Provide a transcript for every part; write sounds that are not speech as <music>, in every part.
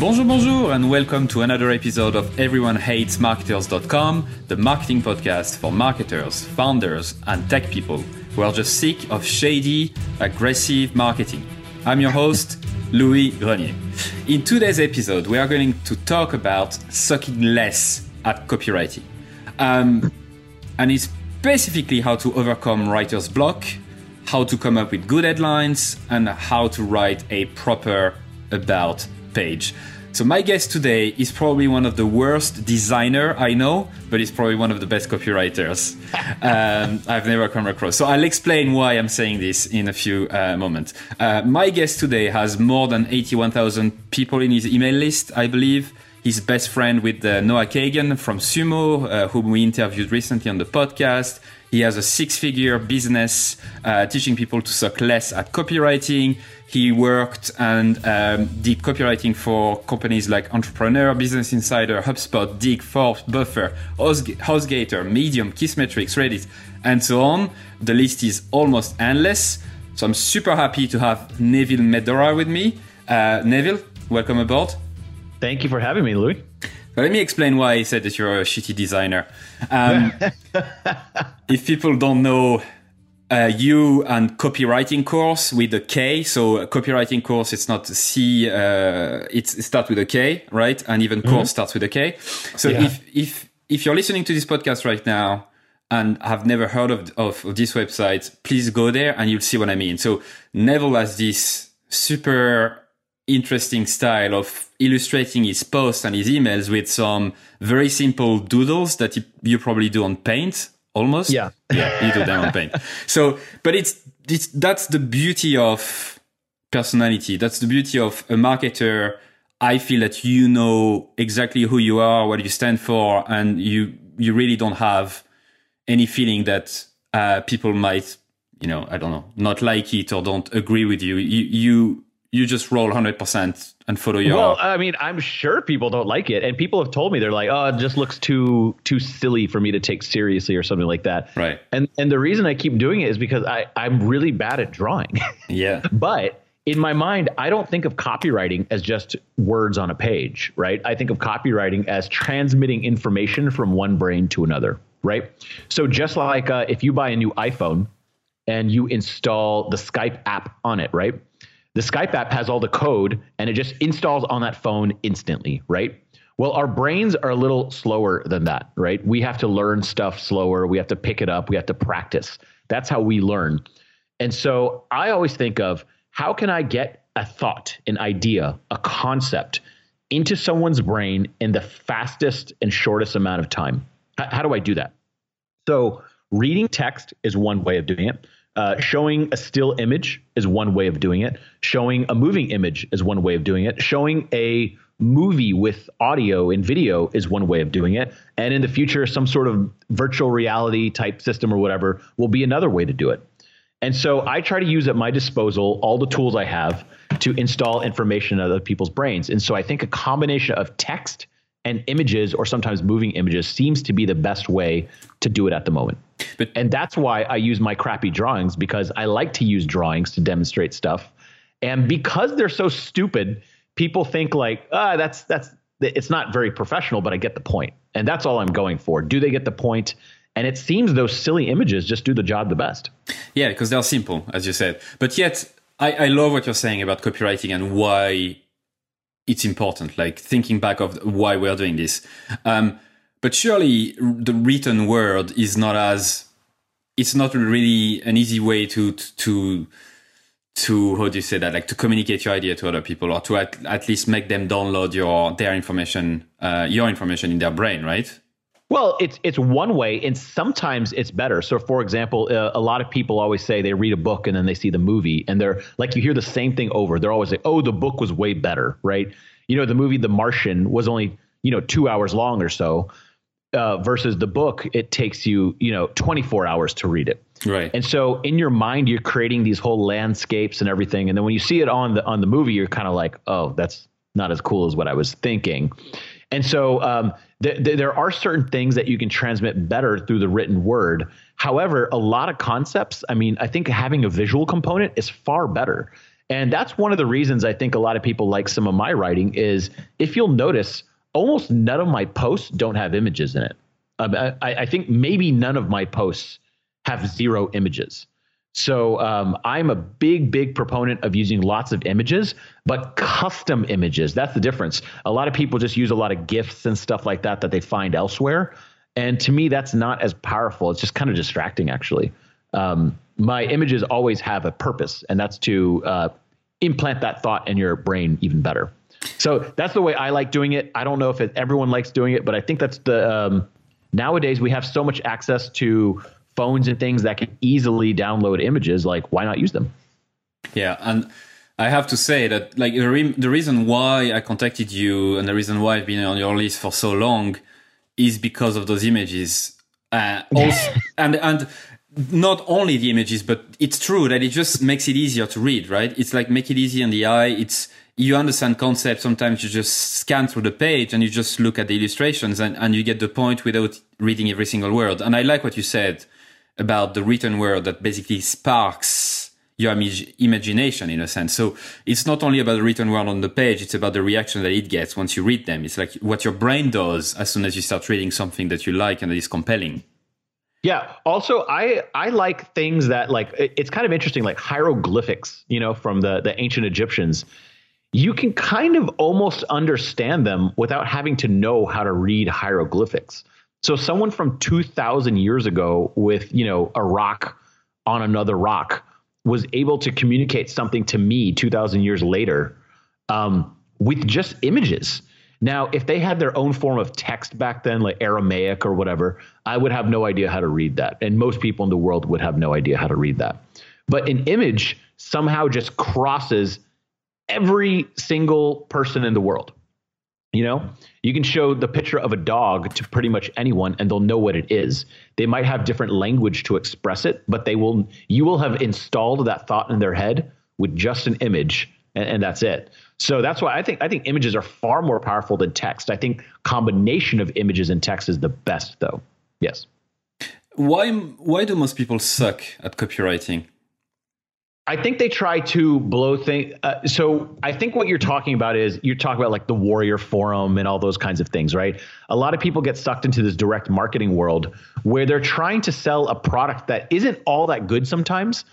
Bonjour, bonjour, and welcome to another episode of EveryoneHatesMarketers.com, the marketing podcast for marketers, founders, and tech people who are just sick of shady, aggressive marketing. I'm your host, Louis Grenier. In today's episode, we are going to talk about sucking less at copywriting. Um, and it's specifically how to overcome writer's block, how to come up with good headlines, and how to write a proper about page. So my guest today is probably one of the worst designer I know, but he's probably one of the best copywriters <laughs> um, I've never come across. So I'll explain why I'm saying this in a few uh, moments. Uh, my guest today has more than 81,000 people in his email list, I believe. He's best friend with uh, Noah Kagan from Sumo, uh, whom we interviewed recently on the podcast. He has a six-figure business uh, teaching people to suck less at copywriting. He worked and um, did copywriting for companies like Entrepreneur, Business Insider, HubSpot, Digg, Forbes, Buffer, HostGator, Medium, Kissmetrics, Reddit, and so on. The list is almost endless. So I'm super happy to have Neville Medhora with me. Uh, Neville, welcome aboard. Thank you for having me, Louis. let me explain why I said that you're a shitty designer. Um, <laughs> if people don't know, uh, you and Kopywriting Kourse with a K. So Kopywriting Kourse, it's not C. Uh, it's, it starts with a K, right? And even mm-hmm. course starts with a K. So yeah. if if if you're listening to this podcast right now and have never heard of, of, of this website, please go there and you'll see what I mean. So Neville has this super interesting style of illustrating his posts and his emails with some very simple doodles that you probably do on Paint almost. Yeah. Yeah, you do them on paint. So, but it's, it's, that's the beauty of personality. That's the beauty of a marketer. I feel that you know exactly who you are, what you stand for, and you, you really don't have any feeling that, uh, people might, you know, I don't know, not like it or don't agree with you. You, you, you just roll 100% and photo your well i mean i'm sure people don't like it and people have told me they're like oh it just looks too too silly for me to take seriously or something like that. Right. And and the reason i keep doing it is because i i'm really bad at drawing. <laughs> Yeah. But in my mind i don't think of copywriting as just words on a page right? I think of copywriting as transmitting information from one brain to another right? So just like uh, if you buy a new iphone and you install the skype app on it right the Skype app has all the code and it just installs on that phone instantly, right? Well, our brains are a little slower than that, right? We have to learn stuff slower. We have to pick it up. We have to practice. That's how we learn. And so I always think of how can I get a thought, an idea, a concept into someone's brain in the fastest and shortest amount of time? How, do I do that? So, reading text is one way of doing it. Uh, showing a still image is one way of doing it. Showing a moving image is one way of doing it. Showing a movie with audio and video is one way of doing it. And in the future, some sort of virtual reality type system or whatever will be another way to do it. And so I try to use at my disposal all the tools I have to install information in other people's brains. And so I think a combination of text and images or sometimes moving images seems to be the best way to do it at the moment. But, and that's why I use my crappy drawings because I like to use drawings to demonstrate stuff. And because they're so stupid, people think like, ah, that's that's it's not very professional, but I get the point. And that's all I'm going for. Do they get the point? And it seems those silly images just do the job the best. Yeah, because they're simple, as you said. But yet, I, I love what you're saying about copywriting and why it's important, like thinking back of why we're doing this. Um, but surely the written word is not as, it's not really an easy way to, to, to, how do you say that? Like to communicate your idea to other people or to at, at least make them download your, their information, uh, your information in their brain, right? Well, it's it's one way, and sometimes it's better. So, for example, uh, a lot of people always say they read a book and then they see the movie, and they're like, you hear the same thing over. They're always like, "Oh, the book was way better," right? You know, the movie The Martian was only you know two hours long or so, uh, versus the book it takes you you know 24 hours to read it. Right. And so in your mind, you're creating these whole landscapes and everything, and then when you see it on the on the movie, you're kind of like, "Oh, that's not as cool as what I was thinking." And so um, th- th- there are certain things that you can transmit better through the written word. However, a lot of concepts, I mean, I think having a visual component is far better. And that's one of the reasons I think a lot of people like some of my writing is if you'll notice, almost none of my posts don't have images in it. Um, I, I, think maybe none of my posts have zero images. So um, I'm a big, big proponent of using lots of images, but custom images. That's the difference. A lot of people just use a lot of GIFs and stuff like that that they find elsewhere. And to me, that's not as powerful. It's just kind of distracting, actually. Um, my images always have a purpose, and that's to uh, implant that thought in your brain even better. So that's the way I like doing it. I don't know if it, everyone likes doing it, but I think that's the um, nowadays we have so much access to phones and things that can easily download images. Like, why not use them? Yeah, and I have to say that like the, re- the reason why I contacted you and the reason why I've been on your list for so long is because of those images. Uh, <laughs> also, and and not only the images, but it's true that it just makes it easier to read, right? It's like make it easy on the eye. It's you understand concepts. Sometimes you just scan through the page and you just look at the illustrations and, and you get the point without reading every single word. And I like what you said about the written word that basically sparks your Im- imagination in a sense. So it's not only about the written word on the page, it's about the reaction that it gets once you read them. It's like what your brain does as soon as you start reading something that you like and that is compelling. Yeah. Also, I I like things that like it's kind of interesting, like hieroglyphics, you know, from the the ancient Egyptians. You can kind of almost understand them without having to know how to read hieroglyphics. So, someone from two thousand years ago with you know a rock on another rock was able to communicate something to me two thousand years later um, with just images. Now, if they had their own form of text back then, like Aramaic or whatever, I would have no idea how to read that. And most people in the world would have no idea how to read that. But an image somehow just crosses every single person in the world. You know, you can show the picture of a dog to pretty much anyone and they'll know what it is. They might have different language to express it, but they will you will have installed that thought in their head with just an image and, and that's it. So that's why I think I think images are far more powerful than text. I think combination of images and text is the best, though. Yes. Why why do most people suck at copywriting? I think they try to blow things. Uh, so I think what you're talking about is you're talking about like the Warrior Forum and all those kinds of things, right? A lot of people get sucked into this direct marketing world where they're trying to sell a product that isn't all that good sometimes.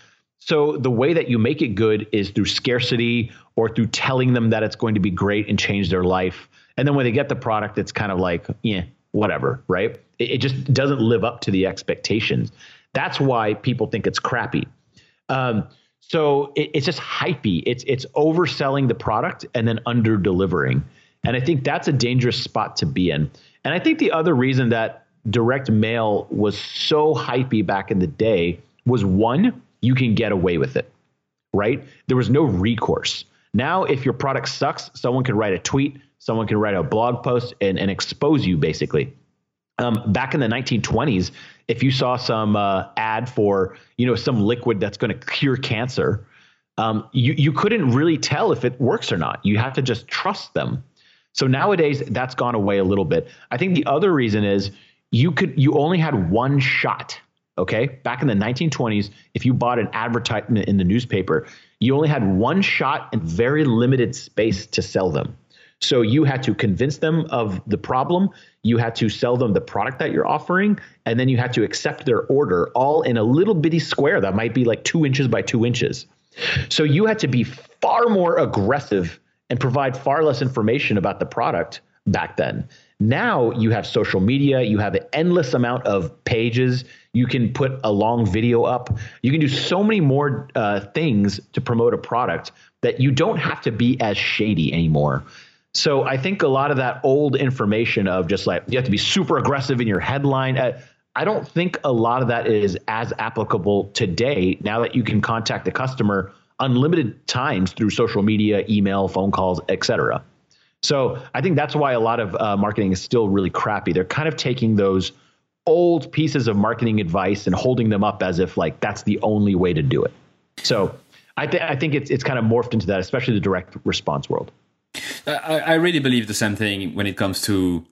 So the way that you make it good is through scarcity or through telling them that it's going to be great and change their life. And then when they get the product, it's kind of like, yeah, whatever, right? It, it just doesn't live up to the expectations. That's why people think it's crappy. Um, so it, it's just hypey. It's it's overselling the product and then under delivering. And I think that's a dangerous spot to be in. And I think the other reason that direct mail was so hypey back in the day was one, you can get away with it, right? There was no recourse. Now, if your product sucks, someone can write a tweet, someone can write a blog post and, and expose you basically. Um, back in the 1920s, if you saw some uh, ad for you know some liquid that's going to cure cancer, um, you you couldn't really tell if it works or not. You have to just trust them. So nowadays, that's gone away a little bit. I think the other reason is you could you only had one shot Okay. Back in the 1920s, if you bought an advertisement in the newspaper, you only had one shot and very limited space to sell them. So you had to convince them of the problem. You had to sell them the product that you're offering, and then you had to accept their order all in a little bitty square that might be like two inches by two inches. So you had to be far more aggressive and provide far less information about the product back then. Now you have social media, you have an endless amount of pages. You can put a long video up. You can do so many more uh, things to promote a product that you don't have to be as shady anymore. So I think a lot of that old information of just like you have to be super aggressive in your headline. Uh, I don't think a lot of that is as applicable today now that you can contact the customer unlimited times through social media, email, phone calls, etc. So I think that's why a lot of uh, marketing is still really crappy. They're kind of taking those old pieces of marketing advice and holding them up as if like that's the only way to do it. So I, th- I think it's it's kind of morphed into that, especially the direct response world. I, I really believe the same thing when it comes to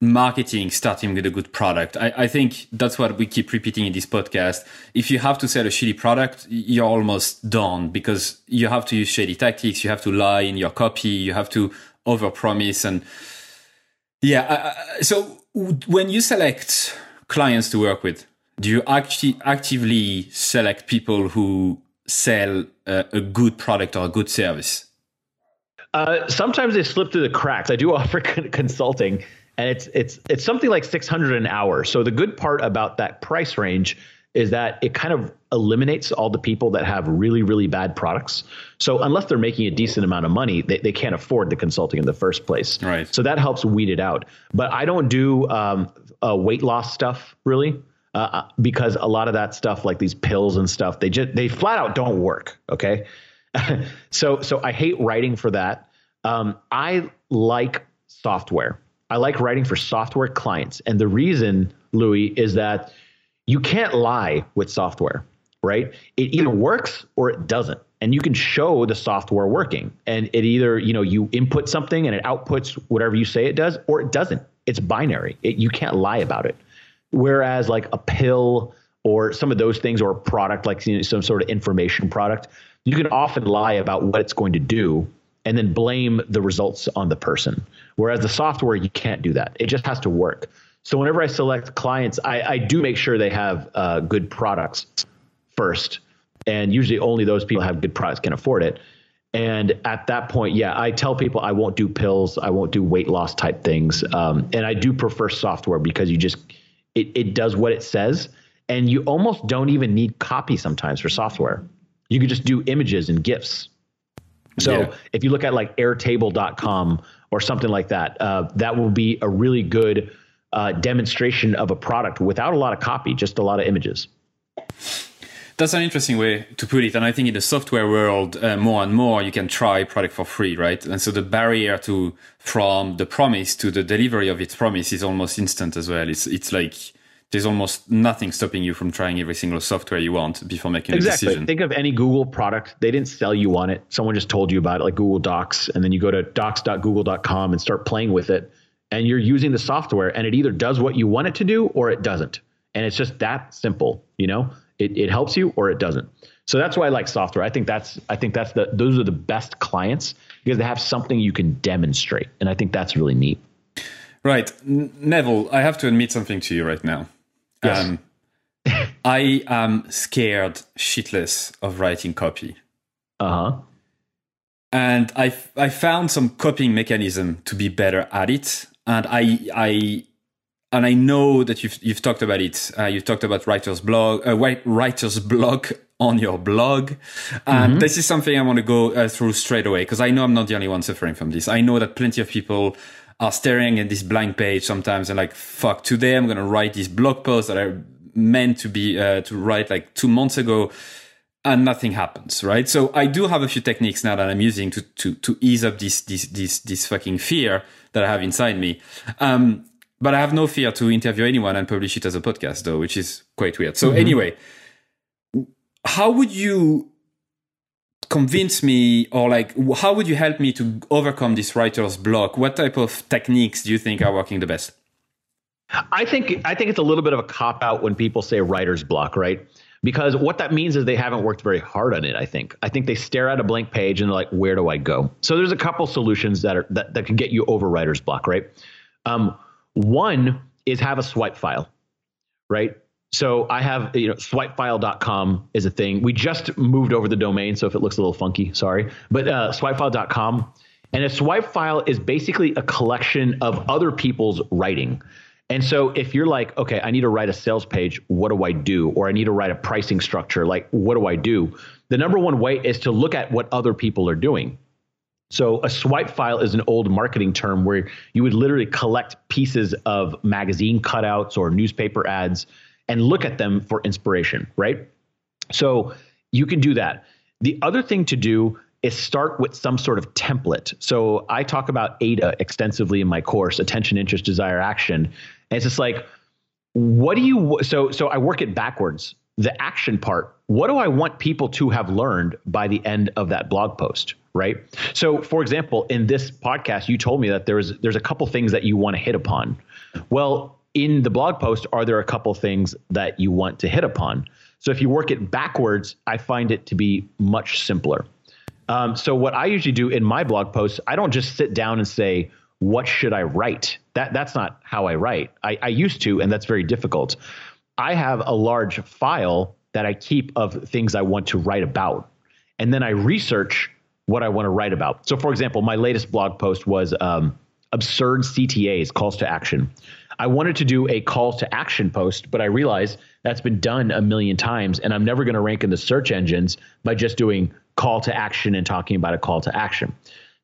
marketing starting with a good product. I, I, think that's what we keep repeating in this podcast. If you have to sell a shitty product, you're almost done because you have to use shady tactics. You have to lie in your copy. You have to overpromise. And yeah, so when you select clients to work with, do you actually actively select people who sell a, a good product or a good service? Uh, sometimes they slip through the cracks. I do <laughs> offer consulting and it's it's it's something like 600 an hour. So the good part about that price range is that it kind of eliminates all the people that have really really bad products. So unless they're making a decent amount of money, they, they can't afford the consulting in the first place. Right. So that helps weed it out. But I don't do um, uh, weight loss stuff really. Uh, uh because a lot of that stuff, like these pills and stuff, they just they flat out don't work. Okay, <laughs> so so I hate writing for that. Um, I like software. I like writing for software clients. And the reason, Louis, is that you can't lie with software, right? It either works or it doesn't. And you can show the software working. And it either, you know, you input something and it outputs whatever you say it does, or it doesn't. It's binary. It, you can't lie about it. Whereas like a pill or some of those things or a product like you know, some sort of information product, you can often lie about what it's going to do and then blame the results on the person. Whereas the software, you can't do that. It just has to work. So whenever I select clients, I, I do make sure they have uh, good products first. And usually only those people have good products can afford it. And at that point, yeah, I tell people I won't do pills, I won't do weight loss type things. Um, and I do prefer software because you just, it, it does what it says. And you almost don't even need copy sometimes for software. You can just do images and GIFs so yeah. if you look at like airtable.com or something like that, uh, that will be a really good uh, demonstration of a product without a lot of copy, just a lot of images. That's an interesting way to put it. And I think in the software world, uh, more and more you can try product for free, right? And so the barrier to from the promise to the delivery of its promise is almost instant as well. It's it's like there's almost nothing stopping you from trying every single software you want before making exactly. a decision. Think of any Google product. They didn't sell you on it. Someone just told you about it, like Google Docs. And then you go to docs.google.com and start playing with it. And you're using the software, and it either does what you want it to do or it doesn't. And it's just that simple, you know? It, it helps you or it doesn't. So that's why I like software. I think that's I think that's the those are the best clients because they have something you can demonstrate. And I think that's really neat. Right. Neville, I have to admit something to you right now. Yes. Um, I am scared shitless of writing copy. Uh huh. And I I found some copying mechanism to be better at it, and I I and I know that you've you've talked about it. Uh, you've talked about writer's blog, uh, writer's blog on your blog, and mm-hmm. this is something I want to go uh, through straight away because I know I'm not the only one suffering from this. I know that plenty of people are staring at this blank page sometimes and like, fuck, today I'm going to write this blog post that I meant to be, uh, to write like two months ago and nothing happens, right? So I do have a few techniques now that I'm using to, to, to ease up this, this, this, this fucking fear that I have inside me. Um, but I have no fear to interview anyone and publish it as a podcast though, which is quite weird. So mm-hmm. anyway, how would you convince me or like how would you help me to overcome this writer's block? What type of techniques do you think are working the best? I think i think it's a little bit of a cop out when people say writer's block right? Because what that means is they haven't worked very hard on it i think. I think they stare at a blank page and they're like where do i go? So there's a couple solutions that are that, that can get you over writer's block right? Um, one is have a swipe file right so I have, you know, swipefile.com is a thing. We just moved over the domain, so if it looks a little funky, sorry. But uh, swipefile.com. And a swipe file is basically a collection of other people's writing. And so if you're like, okay, I need to write a sales page, what do I do? Or I need to write a pricing structure, like, what do I do? The number one way is to look at what other people are doing. So a swipe file is an old marketing term where you would literally collect pieces of magazine cutouts or newspaper ads and look at them for inspiration, right? So you can do that. The other thing to do is start with some sort of template. So I talk about AIDA extensively in my course, attention, interest, desire, action. And it's just like, what do you so so I work it backwards. The action part, what do I want people to have learned by the end of that blog post? Right. So for example, in this podcast, you told me that there's there's a couple things that you want to hit upon. Well, in the blog post, are there a couple things that you want to hit upon? So if you work it backwards, I find it to be much simpler. Um, so what I usually do in my blog posts, I don't just sit down and say, what should I write? That that's not how I write. I, I used to, and that's very difficult. I have a large file that I keep of things I want to write about, and then I research what I want to write about. So, for example, my latest blog post was um, absurd CTAs, calls to action. I wanted to do a calls to action post, but I realized that's been done a million times, and I'm never going to rank in the search engines by just doing call to action and talking about a call to action.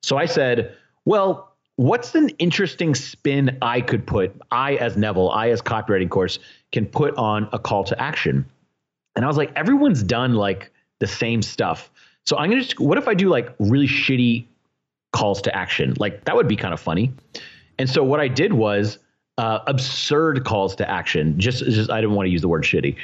So I said, well, what's an interesting spin I could put, I as Neville, I as Kopywriting Kourse can put on a call to action? And I was like, everyone's done like the same stuff. So I'm gonna just what if I do like really shitty calls to action? Like that would be kind of funny. And so what I did was uh, absurd calls to action. Just, just I didn't want to use the word shitty.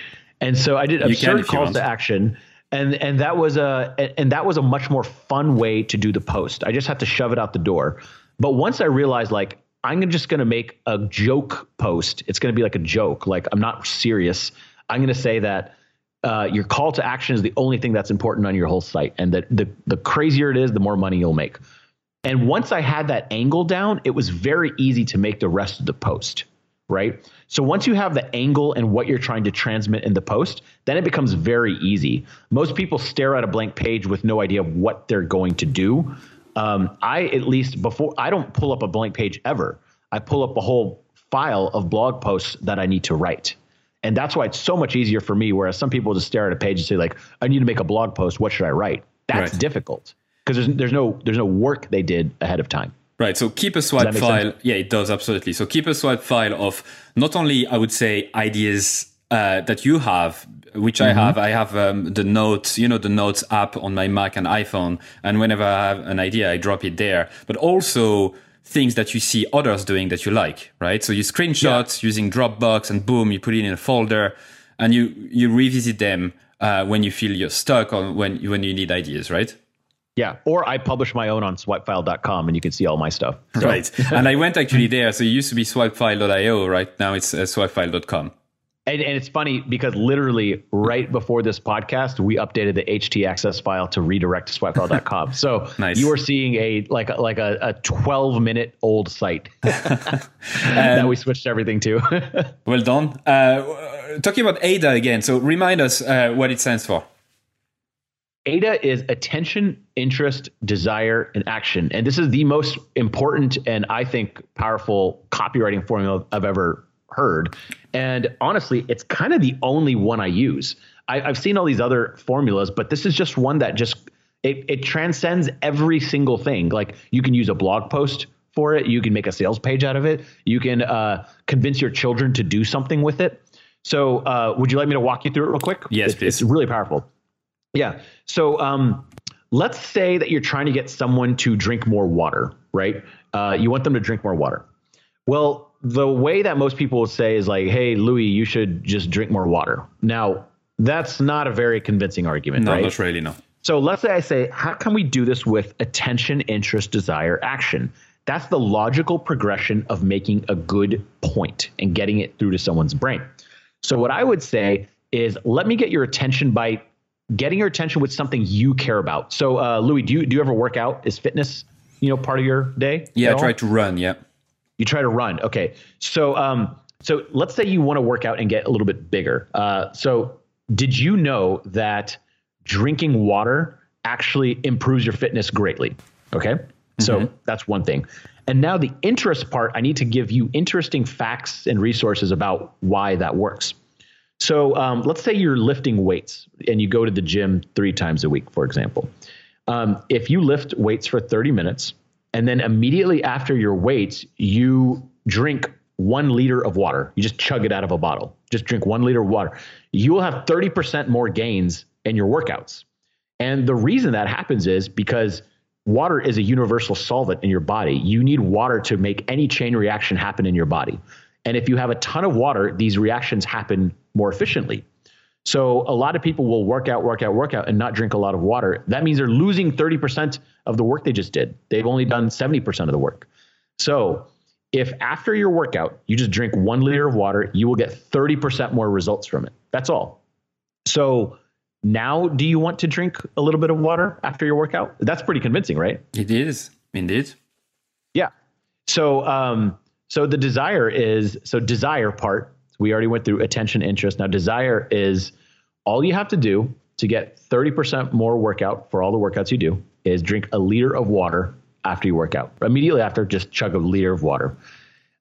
And so I did absurd calls to action and and that was a and that was a much more fun way to do the post. I just have to shove it out the door. But once I realized like I'm just going to make a joke post, it's going to be like a joke. Like I'm not serious. I'm going to say that uh, your call to action is the only thing that's important on your whole site, and that the the crazier it is, the more money you'll make. And once I had that angle down, it was very easy to make the rest of the post, right? So once you have the angle and what you're trying to transmit in the post, then it becomes very easy. Most people stare at a blank page with no idea what they're going to do um, I at least before I don't pull up a blank page ever. I pull up a whole file of blog posts that I need to write. And that's why it's so much easier for me. Whereas some people just stare at a page and say, like, I need to make a blog post. What should I write? That's right. difficult because there's there's no there's no work they did ahead of time. Right. So keep a swipe file. Sense? Yeah, it does absolutely. So keep a swipe file of not only I would say ideas uh, that you have which mm-hmm. I have. I have um, the notes, you know, the notes app on my Mac and iPhone. And whenever I have an idea, I drop it there. But also things that you see others doing that you like, right? So you screenshot yeah. using Dropbox and boom, you put it in a folder and you, you revisit them uh, when you feel you're stuck or when, when you need ideas, right? Yeah, or I publish my own on swipefile.com and you can see all my stuff. So. Right. and I went <laughs> actually there. So it used to be swipefile.io, right? Now it's uh, swipefile.com. And, and, it's funny because literally right before this podcast, we updated the htaccess file to redirect to swipefile.com. So <laughs> nice. you are seeing a like like a, a 12 minute old site <laughs> that we switched everything to. <laughs> well done. Uh, talking about AIDA again. So remind us uh, what it stands for. AIDA is attention, interest, desire, and action. And this is the most important and I think powerful copywriting formula I've ever heard. And honestly, it's kind of the only one I use. I, have seen all these other formulas, but this is just one that just it, it transcends every single thing. Like you can use a blog post for it. You can make a sales page out of it. You can uh, convince your children to do something with it. So, uh, would you like me to walk you through it real quick? Yes, it's, it's really powerful. Yeah. So, um, let's say that you're trying to get someone to drink more water, right? Uh, you want them to drink more water. Well, the way that most people would say is like, "Hey, Louis, you should just drink more water." Now, that's not a very convincing argument, no, right? not really, no. So let's say I say, how can we do this with attention, interest, desire, action? That's the logical progression of making a good point and getting it through to someone's brain. So what I would say is, let me get your attention by getting your attention with something you care about. So, uh, Louis, do you do you ever work out? Is fitness, you know, part of your day? Yeah, I try to run. Yeah. You try to run. Okay. So, um, so let's say you want to work out and get a little bit bigger. Uh, so, did you know that drinking water actually improves your fitness greatly? Okay. Mm-hmm. So that's one thing. And now the interest part, I need to give you interesting facts and resources about why that works. So um, let's say you're lifting weights and you go to the gym three times a week, for example. Um, if you lift weights for 30 minutes, and then immediately after your weights, you drink one liter of water. You just chug it out of a bottle. Just drink one liter of water. You will have 30% more gains in your workouts. And the reason that happens is because water is a universal solvent in your body. You need water to make any chain reaction happen in your body. And if you have a ton of water, these reactions happen more efficiently. So a lot of people will work out, work out, work out, and not drink a lot of water. That means they're losing 30% of the work they just did. They've only done 70% of the work. So if after your workout you just drink one liter of water, you will get 30% more results from it. That's all. So now, do you want to drink a little bit of water after your workout? That's pretty convincing, right? It is indeed. Yeah. So, um, so the desire is so desire part. We already went through attention, interest. Now, desire is all you have to do to get 30% more workout for all the workouts you do is drink a liter of water after you work out. Immediately after, just chug a liter of water.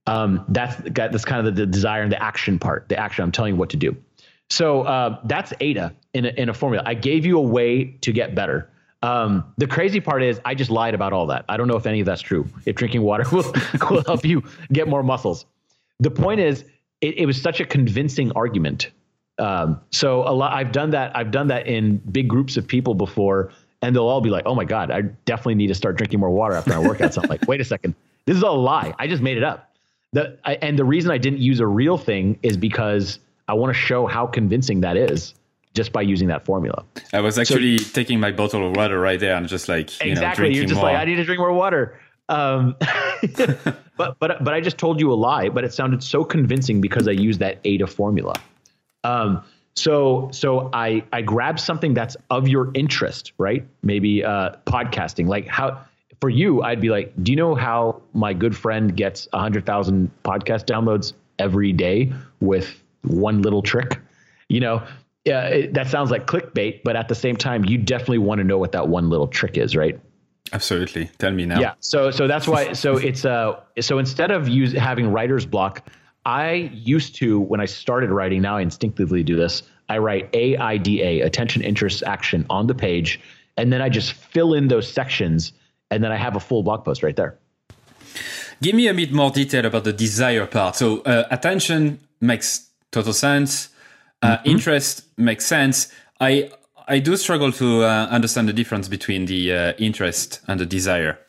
Um, that's that's kind of the, the, desire and the action part. The action. I'm telling you what to do. So uh, that's AIDA in a, in a formula. I gave you a way to get better. Um, the crazy part is I just lied about all that. I don't know if any of that's true. If drinking water <laughs> will, will help you get more muscles. The point is, it, it was such a convincing argument. Um, so a lot, I've done that. I've done that in big groups of people before, and they'll all be like, "Oh my god, I definitely need to start drinking more water after I work out." so I'm like, <laughs> "Wait a second, this is all a lie. I just made it up." The, I, and the reason I didn't use a real thing is because I want to show how convincing that is just by using that formula. I was actually so, taking my bottle of water right there and just like you exactly. Know, You're just more. like I need to drink more water. Um, <laughs> but but but I just told you a lie, but it sounded so convincing because I used that AIDA formula. Um, so so I I grab something that's of your interest, right? Maybe uh, podcasting. Like how for you, I'd be like, do you know how my good friend gets hundred thousand podcast downloads every day with one little trick? You know, yeah, it, that sounds like clickbait, but at the same time, you definitely want to know what that one little trick is, right? Absolutely. Tell me now. Yeah. So so that's why. So it's uh so instead of use having writer's block, I used to when I started writing. Now I instinctively do this. I write AIDA, attention, interest, action, on the page, and then I just fill in those sections, and then I have a full blog post right there. Give me a bit more detail about the desire part. So uh, attention makes total sense uh, mm-hmm. Interest makes sense. I I do struggle to uh, understand the difference between the uh, interest and the desire.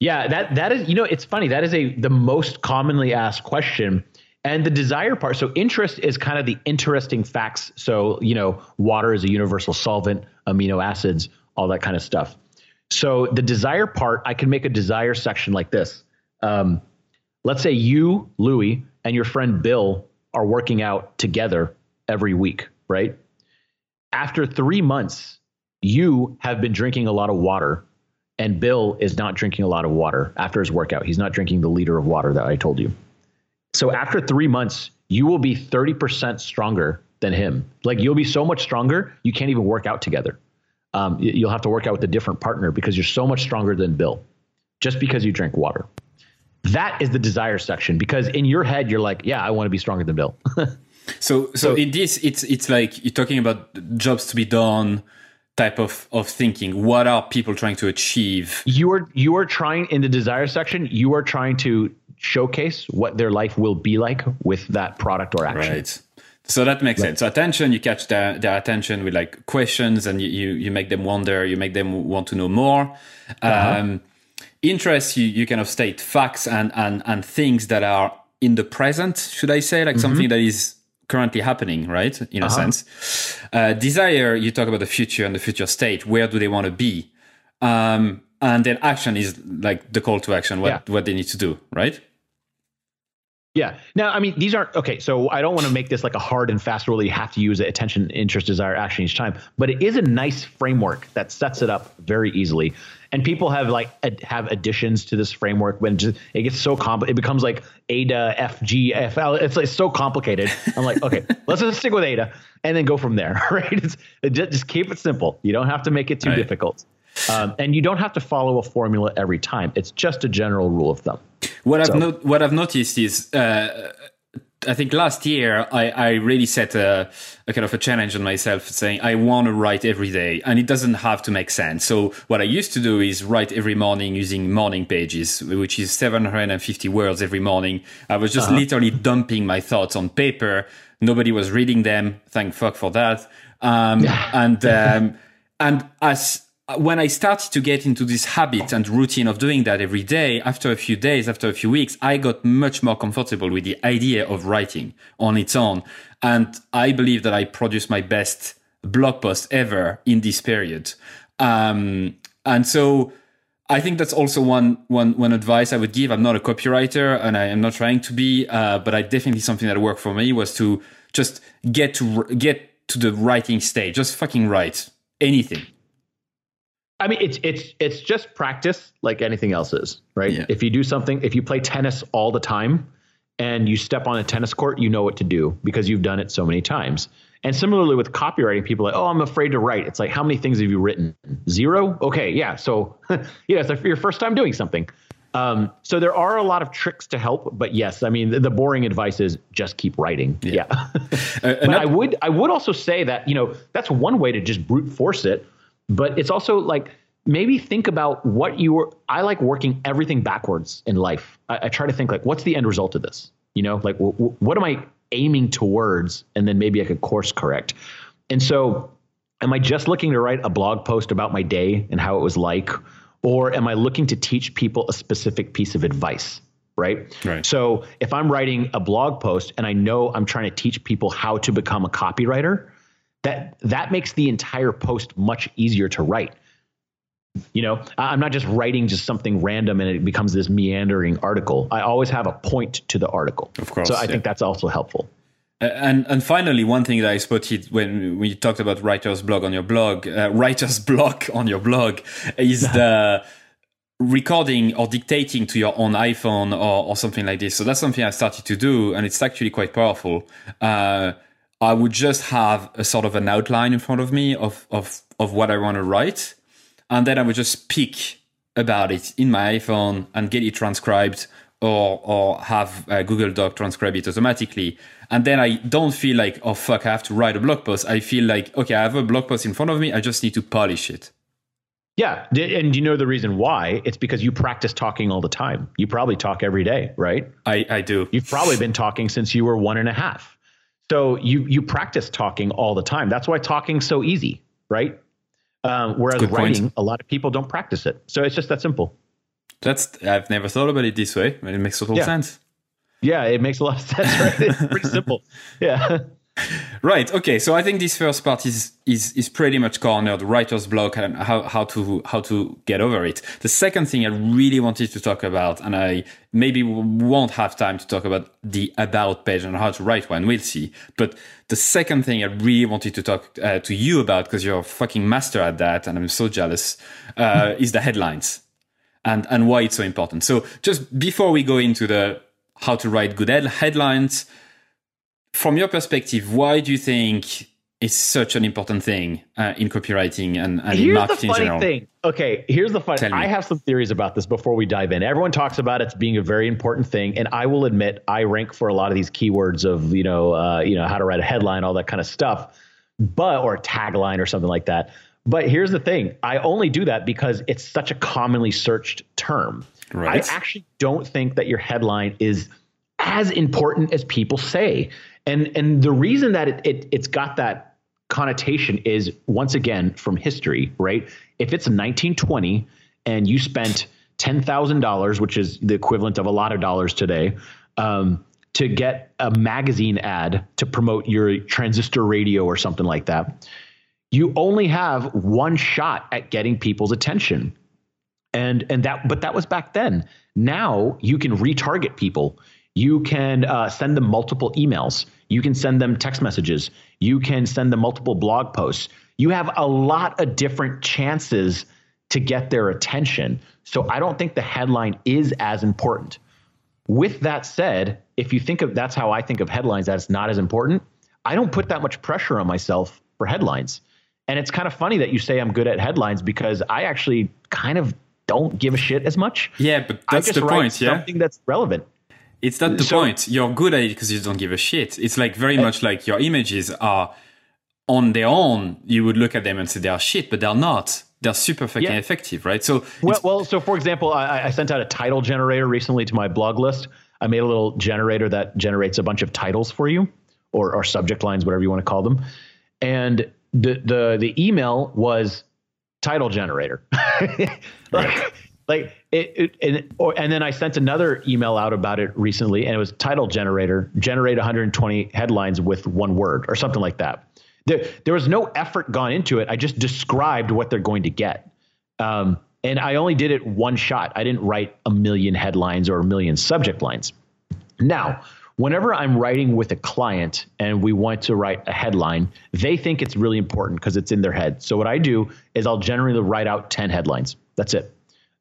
Yeah, that that is you know it's funny that is a the most commonly asked question. And the desire part, so interest is kind of the interesting facts. So, you know, water is a universal solvent, amino acids, all that kind of stuff. So, the desire part, I can make a desire section like this. Um, let's say you, Louis, and your friend Bill are working out together every week, right? After three months, you have been drinking a lot of water, and Bill is not drinking a lot of water after his workout. He's not drinking the liter of water that I told you. So after three months, you will be 30% stronger than him. Like you'll be so much stronger, you can't even work out together. Um, you'll have to work out with a different partner because you're so much stronger than Bill just because you drink water. That is the desire section because in your head, you're like, yeah, I want to be stronger than Bill. <laughs> So, so, so in this, it's it's like you're talking about jobs to be done type of of thinking. What are people trying to achieve? You are you are trying in the desire section. You are trying to showcase what their life will be like with that product or action. Right. So that makes right. sense. So attention, you catch their, their attention with like questions, and you, you, you make them wonder. You make them want to know more. Uh-huh. Um, interest, you you kind of state facts and and and things that are in the present. Should I say like mm-hmm. something that is currently happening, right? In a uh-huh. sense. Uh, desire, you talk about the future and the future state. Where do they want to be? Um, and then action is like the call to action, what, yeah. what they need to do, right? Yeah. Now, I mean, these aren't okay. So I don't want to make this like a hard and fast rule that you have to use attention, interest, desire, action each time. But it is a nice framework that sets it up very easily. And people have like ad- have additions to this framework when just, it gets so complicated. It becomes like ADA, FG, FL. It's like so complicated. I'm like, okay, <laughs> let's just stick with AIDA and then go from there. <laughs> Right? It's, it just, just keep it simple. You don't have to make it too right. difficult. Um, and you don't have to follow a formula every time. It's just a general rule of thumb. What so. I've no- what I've noticed is, uh, I think last year I, I really set a, a, kind of a challenge on myself, saying I want to write every day, and it doesn't have to make sense. So what I used to do is write every morning using morning pages, which is 750 words every morning. I was just uh-huh. literally dumping my thoughts on paper. Nobody was reading them. Thank fuck for that. Um, <laughs> and um, and as when I started to get into this habit and routine of doing that every day, after a few days, after a few weeks, I got much more comfortable with the idea of writing on its own. And I believe that I produced my best blog post ever in this period. Um, and so I think that's also one one one advice I would give. I'm not a copywriter, and I am not trying to be, uh, but I definitely something that worked for me was to just get to get to the writing stage. Just fucking write anything. I mean, it's it's it's just practice, like anything else is, right? Yeah. If you do something, if you play tennis all the time, and you step on a tennis court, you know what to do because you've done it so many times. And similarly with copywriting, people are like, oh, I'm afraid to write. It's like, how many things have you written? Zero? Okay, yeah. So, <laughs> yeah, it's your first time doing something. Um, so there are a lot of tricks to help, but yes, I mean the, the boring advice is just keep writing. Yeah. yeah. <laughs> uh, but I would I would also say that you know that's one way to just brute force it, but it's also like maybe think about what you were. I like working everything backwards in life. I, I try to think like, what's the end result of this? You know, like w- w- what am I aiming towards, and then maybe I could course correct. And so, am I just looking to write a blog post about my day and how it was like, or am I looking to teach people a specific piece of advice? Right? right. So, if I'm writing a blog post and I know I'm trying to teach people how to become a copywriter, that that makes the entire post much easier to write. You know i'm not just writing just something random and it becomes this meandering article. I always have a point to the article. Of course so i yeah. think that's also helpful. And and finally one thing that i spotted when we talked about writer's blog on your blog uh, <laughs> writer's block on your blog is <laughs> the recording or dictating to your own iphone or, or something like this. So that's something i started to do and it's actually quite powerful. Uh, i would just have a sort of an outline in front of me of of of what i want to write and then I would just speak about it in my iPhone and get it transcribed or or have uh, Google Doc transcribe it automatically. And then I don't feel like oh fuck I have to write a blog post. I feel like okay I have a blog post in front of me. I just need to polish it. Yeah, and you know the reason why? It's because you practice talking all the time. You probably talk every day, right? I, I do. You've probably been talking since you were one and a half. So you you practice talking all the time. That's why talking's so easy, right? Um, whereas writing, point. a lot of people don't practice it. So it's just that simple. That's I've never thought about it this way, but it makes total yeah. sense. Yeah, it makes a lot of <laughs> sense, right? it's pretty simple. Yeah. Right. Okay. So I think this first part is is is pretty much cornered writer's block and how how to how to get over it. The second thing I really wanted to talk about, and I maybe won't have time to talk about the about page and how to write one. We'll see. But the second thing I really wanted to talk uh, to you about because you're a fucking master at that, and I'm so jealous, uh, is the headlines and and why it's so important. So just before we go into the how to write good headlines from your perspective, why do you think it's such an important thing uh, in copywriting and, and in marketing the funny in general? Thing. Okay, here's the funny. Thing. I have some theories about this before we dive in. Everyone talks about it being a very important thing, and I will admit I rank for a lot of these keywords of you know uh, you know how to write a headline, all that kind of stuff, but or a tagline or something like that. But here's the thing: I only do that because it's such a commonly searched term. Right. I actually don't think that your headline is as important as people say. And and the reason that it, it it's got that connotation is once again from history, right? If it's 1920 and you spent ten thousand dollars, which is the equivalent of a lot of dollars today, um, to get a magazine ad to promote your transistor radio or something like that, you only have one shot at getting people's attention. And and that but that was back then. Now you can retarget people. You can uh, send them multiple emails. You can send them text messages. You can send them multiple blog posts. You have a lot of different chances to get their attention. So I don't think the headline is as important. With that said, if you think of that's how I think of headlines, that's not as important. I don't put that much pressure on myself for headlines. And it's kind of funny that you say I'm good at headlines because I actually kind of don't give a shit as much. Yeah, but that's the point. Yeah, something that's relevant. It's not the so, point. You're good at it because you don't give a shit. It's like very eh. much like your images are on their own. You would look at them and say they are shit, but they're not. They're super fucking yeah. effective, right? So, well, well, so for example, I, I sent out a title generator recently to my blog list. I made a little generator that generates a bunch of titles for you, or, or subject lines, whatever you want to call them. And the the the email was title generator. <laughs> like, right. like it, it, and, or, and then I sent another email out about it recently, and it was title generator, generate 120 headlines with one word or something like that. There, there was no effort gone into it. I just described what they're going to get. Um, And I only did it one shot. I didn't write a million headlines or a million subject lines. Now, whenever I'm writing with a client and we want to write a headline, they think it's really important because it's in their head. So what I do is I'll generally write out 10 headlines. That's it.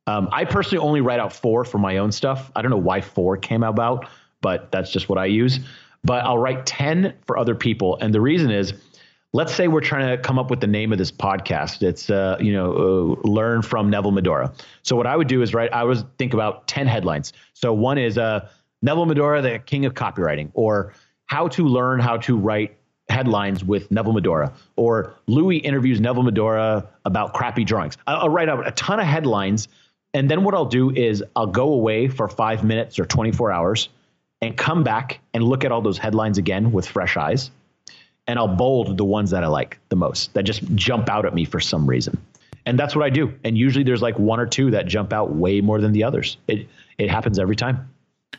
Um, I personally only write out four for my own stuff. I don't know why four came about, but that's just what I use. But I'll write 10 for other people. And the reason is, let's say we're trying to come up with the name of this podcast. It's, uh, you know, uh, learn from Neville Medhora. So what I would do is write, I would think about 10 headlines. So one is, uh, Neville Medhora, the king of copywriting, or how to learn how to write headlines with Neville Medhora, or Louis interviews Neville Medhora about crappy drawings. I'll write out a ton of headlines. And then what I'll do is I'll go away for five minutes or 24 hours and come back and look at all those headlines again with fresh eyes. And I'll bold the ones that I like the most, that just jump out at me for some reason. And that's what I do. And usually there's like one or two that jump out way more than the others. It, it happens every time.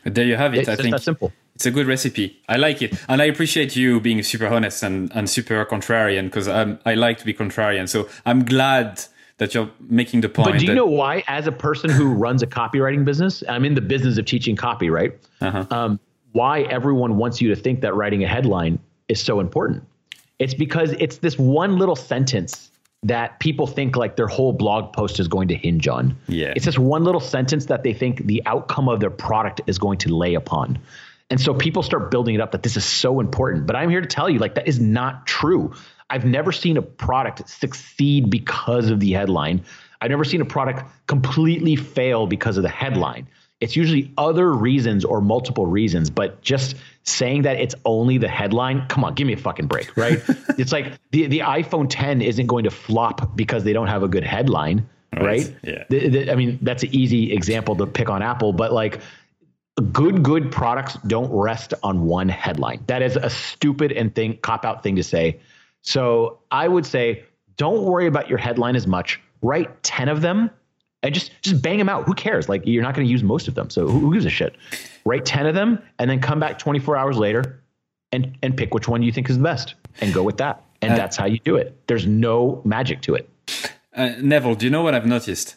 There you have it. It's I think that simple. it's a good recipe. I like it, and I appreciate you being super honest and, and super contrarian because um, I like to be contrarian. So I'm glad that you're making the point. But do you know why? As a person who runs a copywriting business, I'm in the business of teaching copy, right? Uh-huh. Um, why everyone wants you to think that writing a headline is so important? It's because it's this one little sentence that people think like their whole blog post is going to hinge on. Yeah. It's this one little sentence that they think the outcome of their product is going to lay upon. And so people start building it up that this is so important. But I'm here to tell you, like, that is not true. I've never seen a product succeed because of the headline. I've never seen a product completely fail because of the headline. It's usually other reasons or multiple reasons, but just saying that it's only the headline, come on, give me a fucking break, right? <laughs> it's like the, the iPhone 10 isn't going to flop because they don't have a good headline, Right. right? Yeah. The- the- I mean, that's an easy example to pick on Apple, but like good, good products don't rest on one headline. That is a stupid and thing cop out thing to say. So I would say, don't worry about your headline as much. Write 10 of them and just just bang them out. Who cares? Like you're not going to use most of them. So who, who gives a shit? Write 10 of them and then come back 24 hours later and and pick which one you think is the best and go with that. And Uh, that's how you do it. There's no magic to it. Uh, Neville, do you know what I've noticed?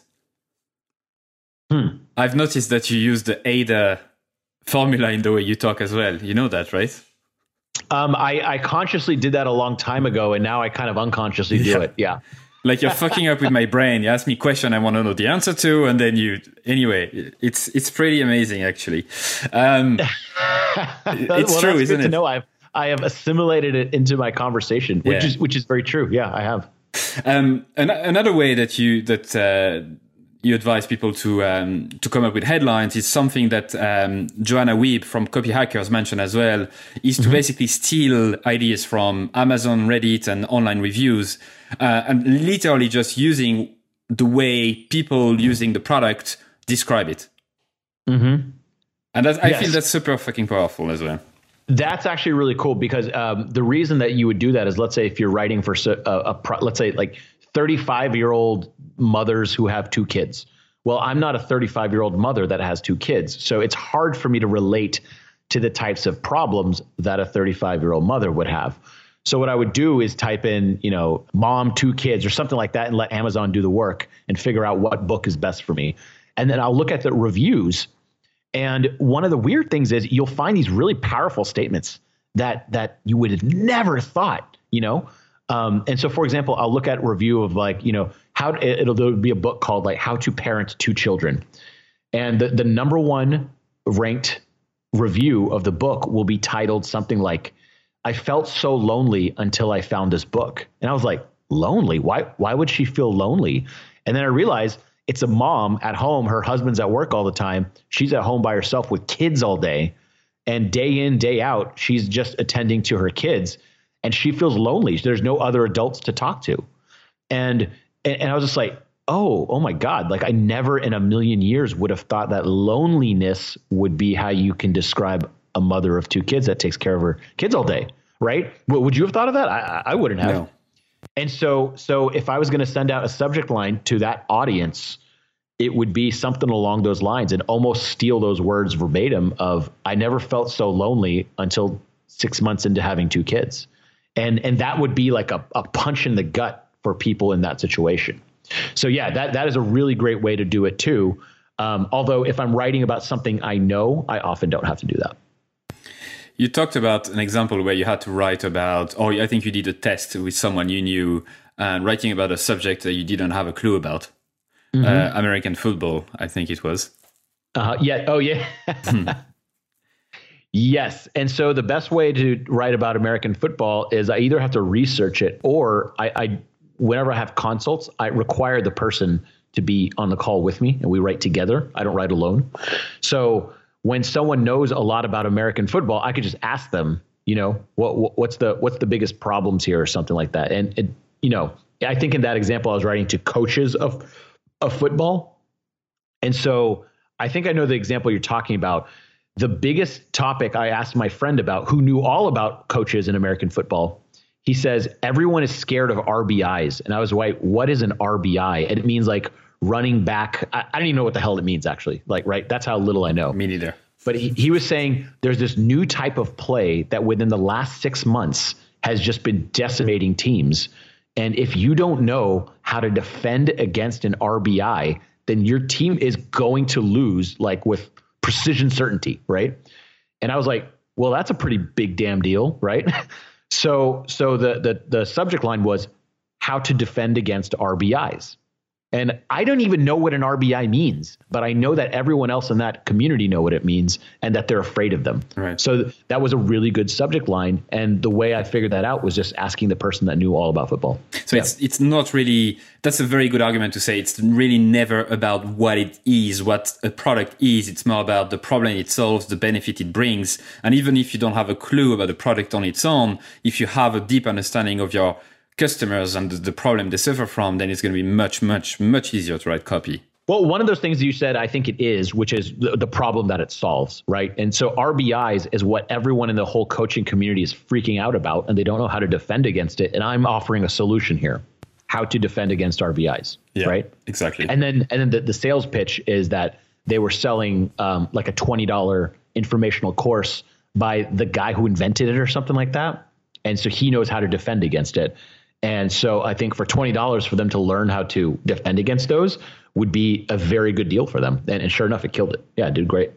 Hmm. I've noticed that you use the AIDA formula in the way you talk as well. You know that, right? Um, I, I consciously did that a long time ago, and now I kind of unconsciously do Yeah. it. Yeah. Like you're fucking up with my brain. You ask me a question I want to know the answer to, and then you anyway. It's it's pretty amazing actually. Um, <laughs> it's well, true, isn't good it? To know I've I have assimilated it into my conversation, which Yeah. is which is very true. Yeah, I have. Um, an- another way that you that uh, you advise people to um, to come up with headlines is something that um, Joanna Wiebe from Copyhackers mentioned as well. Is to basically steal ideas from Amazon, Reddit, and online reviews, uh, and literally just using the way people using the product describe it. Mm-hmm. And that, I Yes. feel that's super fucking powerful as well. That's actually really cool because um, the reason that you would do that is, let's say, if you're writing for a, a pro, let's say like 35 year old mothers who have two kids. Well, I'm not a 35 year old mother that has two kids, so it's hard for me to relate to the types of problems that a 35 year old mother would have. So what I would do is type in, you know, mom, two kids, or something like that, and let Amazon do the work and figure out what book is best for me. And then I'll look at the reviews and one of the weird things is you'll find these really powerful statements that that you would have never thought, you know. Um, and so, for example, I'll look at a review of like, you know, how it'll there'll be a book called like How to Parent Two Children, and the the number one ranked review of the book will be titled something like, "I felt so lonely until I found this book," and I was like, "Lonely? Why? Why would she feel lonely?" And then I realized it's a mom at home. Her husband's at work all the time. She's at home by herself with kids all day. And day in, day out, she's just attending to her kids and she feels lonely. There's no other adults to talk to. And, and, I was just like, oh, oh my God. Like I never in a million years would have thought that loneliness would be how you can describe a mother of two kids that takes care of her kids all day. Right. Well, would you have thought of that? I, I I wouldn't have. No. And so, so if I was going to send out a subject line to that audience, it would be something along those lines and almost steal those words verbatim of I never felt so lonely until six months into having two kids. And and that would be like a, a punch in the gut for people in that situation. So yeah, that that is a really great way to do it too. Um, although if I'm writing about something I know, I often don't have to do that. You talked about an example where you had to write about, or I think you did a test with someone you knew and writing about a subject that you didn't have a clue about. Mm-hmm. Uh, American football, I think it was. Uh, yeah. Oh, yeah. <laughs> Yes. And so the best way to write about American football is I either have to research it or I, I whenever I have consults, I require the person to be on the call with me and we write together. I don't write alone. So when someone knows a lot about American football, I could just ask them, you know, what, what's the what's the biggest problems here or something like that. And it, you know, I think in that example I was writing to coaches of of football. And so I think I know the example you're talking about the biggest topic I asked my friend about, who knew all about coaches in American football, he says everyone is scared of RBIs, and I was like, "What is an RBI?" And it means like running back. I, I don't even know what the hell it means actually. Like, right? That's how little I know. Me neither. But he, he was saying there's this new type of play that within the last six months has just been decimating teams. And if you don't know how to defend against an RBI, then your team is going to lose like with precision certainty, right? And I was like, well, that's a pretty big damn deal, right? <laughs> so so the the the subject line was how to defend against RBIs. And I don't even know what an RBI means, but I know that everyone else in that community know what it means and that they're afraid of them. Right. So that was a really good subject line. And the way I figured that out was just asking the person that knew all about football. So yeah. it's it's not really that's a very good argument to say it's really never about what it is, what a product is. It's more about the problem it solves, the benefit it brings. And even if you don't have a clue about the product on its own, if you have a deep understanding of your customers and the problem they suffer from, then it's going to be much, much, much easier to write copy. Well, one of those things you said, I think it is, which is the, the, problem that it solves, right? And so RBIs is what everyone in the whole coaching community is freaking out about, and they don't know how to defend against it. And I'm offering a solution here: how to defend against RBIs, yeah, right? Exactly. And then, and then the, the sales pitch is that they were selling um, like a twenty dollar informational course by the guy who invented it or something like that, and so he knows how to defend against it. And so I think for $20 for them to learn how to defend against those would be a very good deal for them. And, and sure enough, it killed it. Yeah, it did great.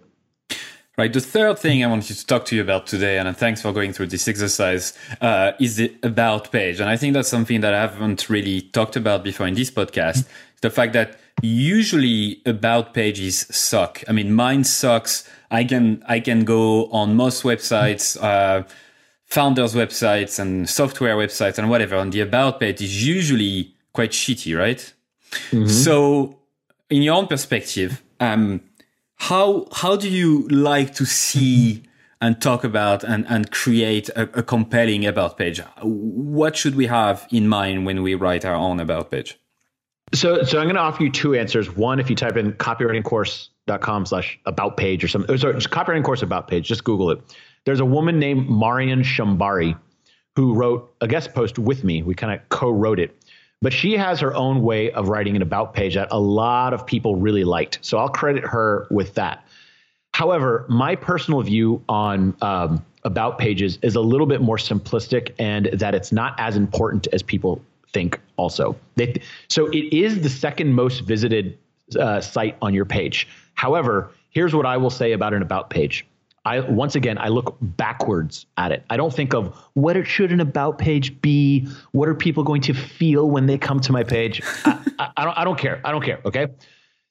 Right. The third thing I wanted to talk to you about today, and thanks for going through this exercise, uh, is the about page. And I think that's something that I haven't really talked about before in this podcast. The fact that usually about pages suck. I mean, mine sucks. I can I can go on most websites. Uh, founders' websites and software websites and whatever, and the about page is usually quite shitty, right? Mm-hmm. So, in your own perspective, um, how how do you like to see and talk about and, and create a, a compelling about page? What should we have in mind when we write our own about page? So, so I'm going to offer you two answers. One, if you type in kopywritingkourse.com slash about page or something, sorry, just Kopywriting Kourse about page, just Google it. There's a woman named Marian Schembari who wrote a guest post with me. We kind of co-wrote it. But she has her own way of writing an about page that a lot of people really liked. So I'll credit her with that. However, my personal view on um, about pages is a little bit more simplistic and that it's not as important as people think also. They, so it is the second most visited uh, site on your page. However, here's what I will say about an about page. I once again I look backwards at it. I don't think of what it should an about page be. What are people going to feel when they come to my page? I, I, I, don't. I don't care. I don't care. Okay.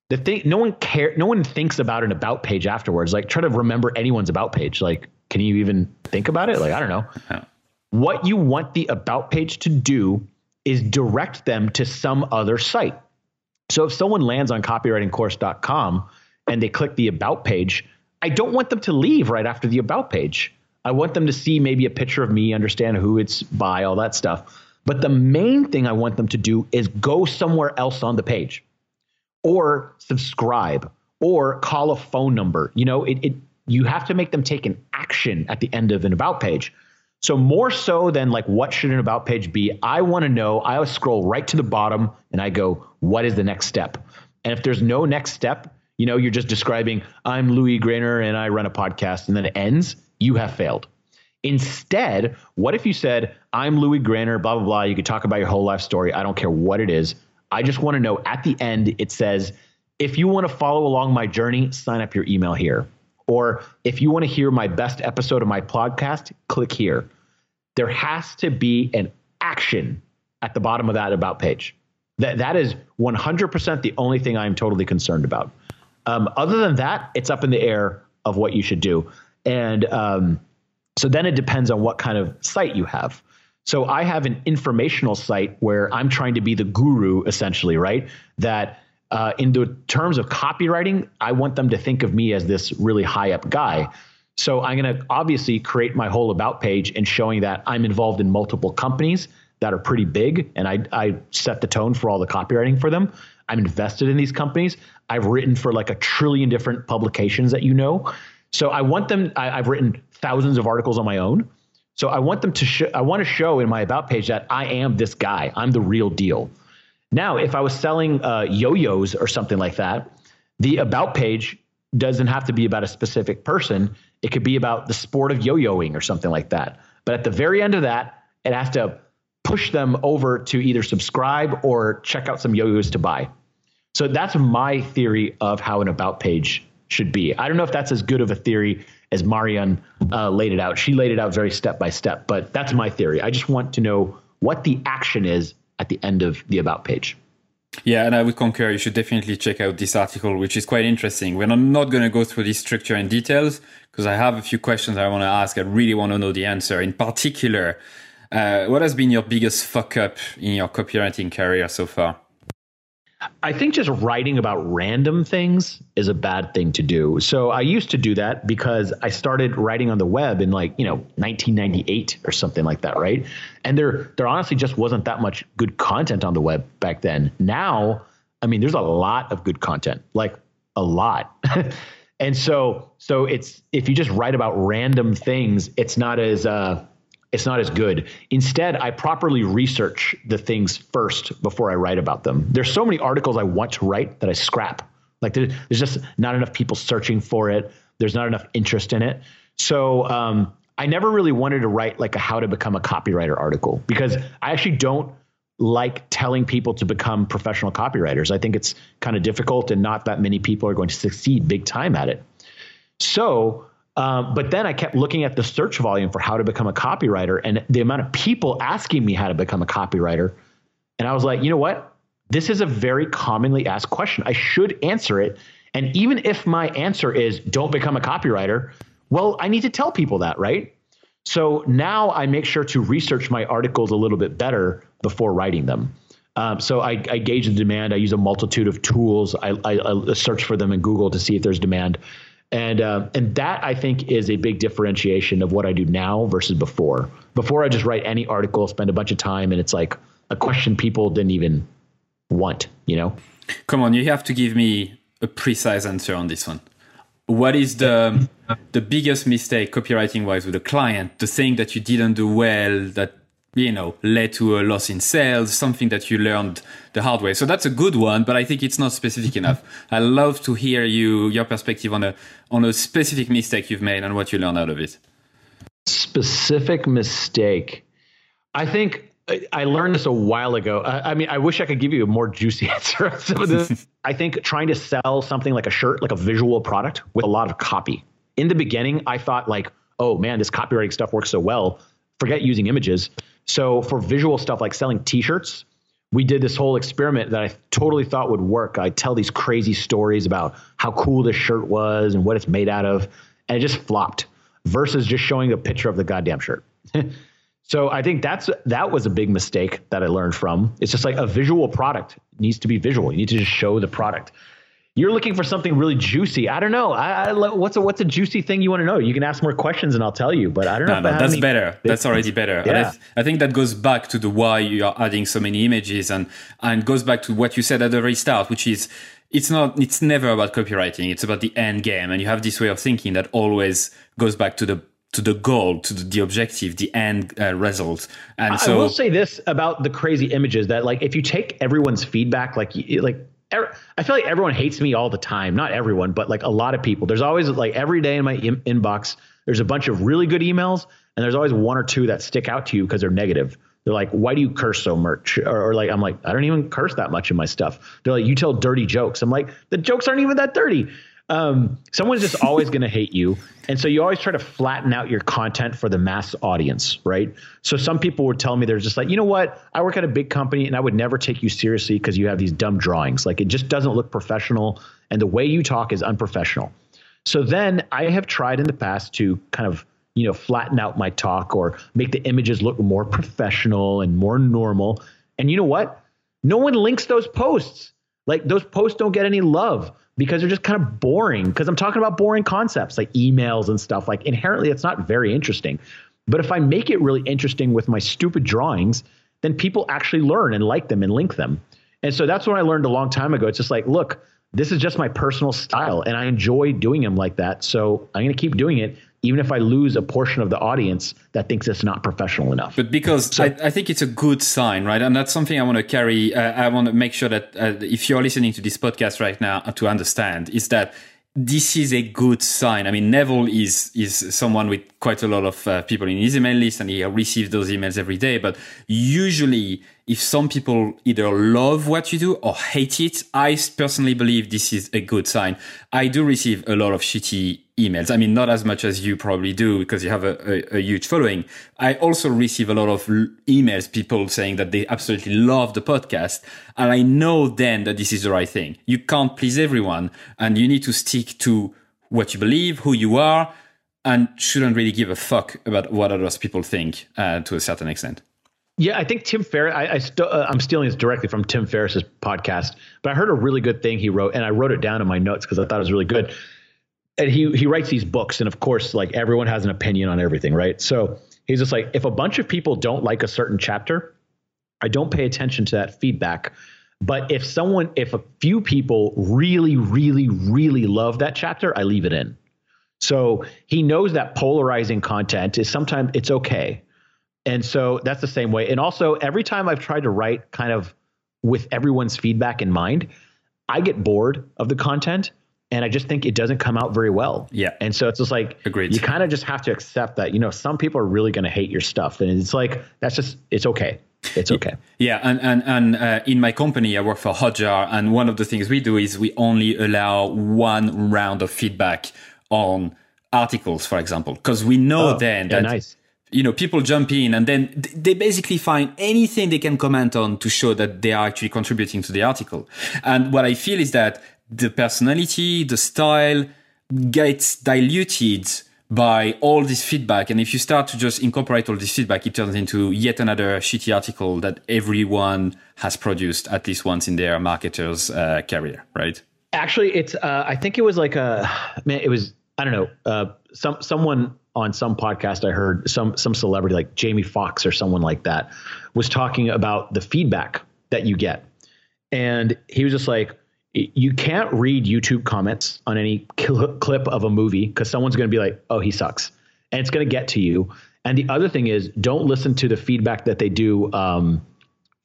The thing. No one care. No one thinks about an about page afterwards. Like try to remember anyone's about page. Like can you even think about it? Like I don't know. What you want the about page to do is direct them to some other site. So if someone lands on kopywritingkourse.com and they click the about page I don't want them to leave right after the about page. I want them to see maybe a picture of me, understand who it's by, all that stuff. But the main thing I want them to do is go somewhere else on the page or subscribe or call a phone number. You know, it, it you have to make them take an action at the end of an about page. So more so than like what should an about page be, I want to know. I scroll right to the bottom and I go, what is the next step? And if there's no next step, you know, you're just describing, I'm Louis Grenier and I run a podcast, and then it ends, you have failed. Instead, what if you said, I'm Louis Grenier, blah, blah, blah. You could talk about your whole life story. I don't care what it is. I just want to know at the end, it says, if you want to follow along my journey, sign up your email here. Or if you want to hear my best episode of my podcast, click here. There has to be an action at the bottom of that about page. That that is 100% the only thing I'm totally concerned about. Um, other than that, it's up in the air of what you should do. And um, so then it depends on what kind of site you have. So I have an informational site where I'm trying to be the guru, essentially, right? That uh, in the terms of copywriting, I want them to think of me as this really high up guy. So I'm going to obviously create my whole about page and showing that I'm involved in multiple companies that are pretty big, and I I set the tone for all the copywriting for them. I'm invested in these companies. I've written for like a trillion different publications that you know. So I want them. I, have written thousands of articles on my own. So I want them to. Sh- I want to show in my about page that I am this guy. I'm the real deal. Now, if I was selling uh, yo-yos or something like that, the about page doesn't have to be about a specific person. It could be about the sport of yo-yoing or something like that. But at the very end of that, it has to push them over to either subscribe or check out some yo-yos to buy. So that's my theory of how an about page should be. I don't know if that's as good of a theory as Marian uh, laid it out. She laid it out very step by step, but that's my theory. I just want to know what the action is at the end of the about page. Yeah, and I would concur. You should definitely check out this article, which is quite interesting. We're not going to go through this structure in details because I have a few questions I want to ask. I really want to know the answer. In particular, uh, what has been your biggest fuck up in your copywriting career so far? I think just writing about random things is a bad thing to do. So I used to do that because I started writing on the web in like, you know, 1998 or something like that, right? And there there honestly just wasn't that much good content on the web back then. Now, I mean, there's a lot of good content, like a lot. <laughs> and so so it's if you just write about random things, it's not as uh it's not as good. Instead, I properly research the things first before I write about them. There's so many articles I want to write that I scrap. Like there's just not enough people searching for it. There's not enough interest in it. So um, I never really wanted to write like a how to become a copywriter article because I actually don't like telling people to become professional copywriters. I think it's kind of difficult and not that many people are going to succeed big time at it. So um, but then I kept looking at the search volume for how to become a copywriter and the amount of people asking me how to become a copywriter. And I was like, you know what? This is a very commonly asked question. I should answer it. And even if my answer is don't become a copywriter, well, I need to tell people that, right? So now I make sure to research my articles a little bit better before writing them. Um, so I, I, gauge the demand. I use a multitude of tools. I, I, I search for them in Google to see if there's demand and uh, and that I think is a big differentiation of what I do now versus before. Before I just write any article, spend a bunch of time, and it's like a question people didn't even want. You know. Come on, you have to give me a precise answer on this one. What is the the biggest mistake copywriting wise with a client? The thing that you didn't do well that you know, led to a loss in sales, something that you learned the hard way. So that's a good one, but I think it's not specific enough. Mm-hmm. I love to hear you, your perspective on a, on a specific mistake you've made and what you learned out of it. Specific mistake. I think I learned this a while ago. I, I mean, I wish I could give you a more juicy <laughs> answer on some of this. <laughs> I think trying to sell something like a shirt, like a visual product with a lot of copy. In the beginning, I thought like, oh man, this copywriting stuff works so well. Forget using images so for visual stuff like selling T-shirts, we did this whole experiment that I totally thought would work. I tell these crazy stories about how cool this shirt was and what it's made out of, and it just flopped. Versus just showing a picture of the goddamn shirt. <laughs> so I think that's that was a big mistake that I learned from. It's just like a visual product needs to be visual. You need to just show the product you're looking for something really juicy. I don't know. I, I, what's a what's a juicy thing you want to know? You can ask more questions and I'll tell you. But I don't know. No, no, that's better. That's already better. Yeah. I, I, think that goes back to the why you are adding so many images and and goes back to what you said at the very start, which is it's not it's never about copywriting. It's about the end game, and you have this way of thinking that always goes back to the to the goal, to the, the objective, the end uh, result. And so I will say this about the crazy images that like if you take everyone's feedback, like like I feel like everyone hates me all the time. Not everyone, but like a lot of people. There's always like every day in my in- inbox, there's a bunch of really good emails, and there's always one or two that stick out to you because they're negative. They're like, why do you curse so much? Or, or, like, I'm like, I don't even curse that much in my stuff. They're like, you tell dirty jokes. I'm like, the jokes aren't even that dirty. Um, someone's just always going to hate you. And so you always try to flatten out your content for the mass audience, right? So some people would tell me they're just like, you know what? I work at a big company and I would never take you seriously because you have these dumb drawings. Like it just doesn't look professional. And the way you talk is unprofessional. So then I have tried in the past to kind of you know, flatten out my talk or make the images look more professional and more normal. And you know what? No one links those posts. Like those posts don't get any love because they're just kind of boring. Because I'm talking about boring concepts like emails and stuff. Like inherently, it's not very interesting. But if I make it really interesting with my stupid drawings, then people actually learn and like them and link them. And so that's what I learned a long time ago. It's just like, look, this is just my personal style and I enjoy doing them like that. So I'm going to keep doing it even if I lose a portion of the audience that thinks it's not professional enough. But because so, I, I, think it's a good sign, right? And that's something I want to carry. Uh, I want to make sure that uh, if you're listening to this podcast right now uh, to understand is that this is a good sign. I mean, Neville is is someone with quite a lot of uh, people in his email list, and he receives those emails every day. But usually, if some people either love what you do or hate it, I personally believe this is a good sign. I do receive a lot of shitty emails. I mean, not as much as you probably do because you have a, a, a huge following. I also receive a lot of emails, people saying that they absolutely love the podcast. And I know then that this is the right thing. You can't please everyone and you need to stick to what you believe, who you are, and shouldn't really give a fuck about what others people think uh, to a certain extent. Yeah, I think Tim Ferriss. I, I st- uh, I'm stealing this directly from Tim Ferriss's podcast, but I heard a really good thing he wrote, and I wrote it down in my notes because I thought it was really good and he he writes these books, and of course, like everyone has an opinion on everything, right? So he's just like, if a bunch of people don't like a certain chapter, I don't pay attention to that feedback. But if someone, if a few people really, really, really love that chapter, I leave it in. So he knows that polarizing content is sometimes it's okay. And so that's the same way. And also, every time I've tried to write kind of with everyone's feedback in mind, I get bored of the content and I just think it doesn't come out very well. Yeah. And so it's just like Agreed. you kind of just have to accept that, you know, some people are really going to hate your stuff and it's like that's just it's okay. It's okay. Yeah, and and and uh, in my company, I work for Hotjar, and one of the things we do is we only allow one round of feedback on articles, for example, because we know oh, then yeah, that nice. you know people jump in and then they basically find anything they can comment on to show that they are actually contributing to the article. And what I feel is that the personality, the style gets diluted by all this feedback. And if you start to just incorporate all this feedback, it turns into yet another shitty article that everyone has produced at least once in their marketer's uh, career, right? Actually, it's, uh, I think it was like a, man, it was, I don't know, uh, some, someone on some podcast I heard some, some celebrity like Jamie Foxx or someone like that was talking about the feedback that you get. And he was just like, you can't read YouTube comments on any clip of a movie because someone's going to be like, "Oh, he sucks," and it's going to get to you. And the other thing is, don't listen to the feedback that they do um,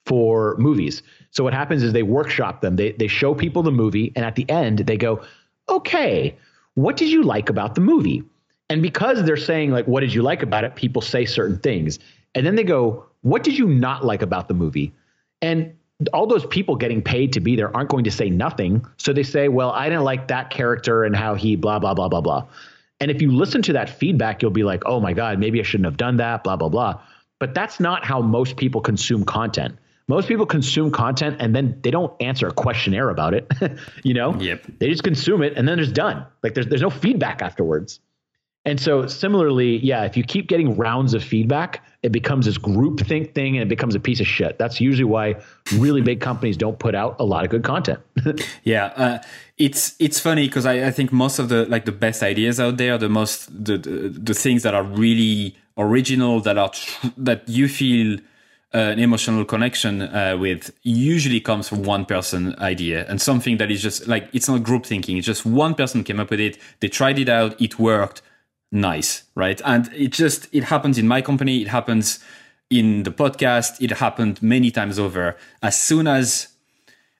for movies. So what happens is they workshop them. They they show people the movie, and at the end they go, "Okay, what did you like about the movie?" And because they're saying like, "What did you like about it?" People say certain things, and then they go, "What did you not like about the movie?" And all those people getting paid to be there aren't going to say nothing. So they say, well, I didn't like that character and how he blah, blah, blah, blah, blah. And if you listen to that feedback, you'll be like, oh my God, maybe I shouldn't have done that, blah, blah, blah. But that's not how most people consume content. Most people consume content and then they don't answer a questionnaire about it. <laughs> you know? Yep. They just consume it and then it's done. Like there's there's no feedback afterwards. And so similarly, yeah, if you keep getting rounds of feedback, it becomes this group think thing and it becomes a piece of shit. That's usually why really big companies don't put out a lot of good content. <laughs> yeah, uh, it's it's funny because I, I think most of the like the best ideas out there, the most the the, the things that are really original, that are tr- that you feel an emotional connection uh, with usually comes from one person idea and something that is just like it's not group thinking. It's just one person came up with it. They tried it out. It worked nice, right? And it just it happens in my company, it happens in the podcast, it happened many times over. As soon as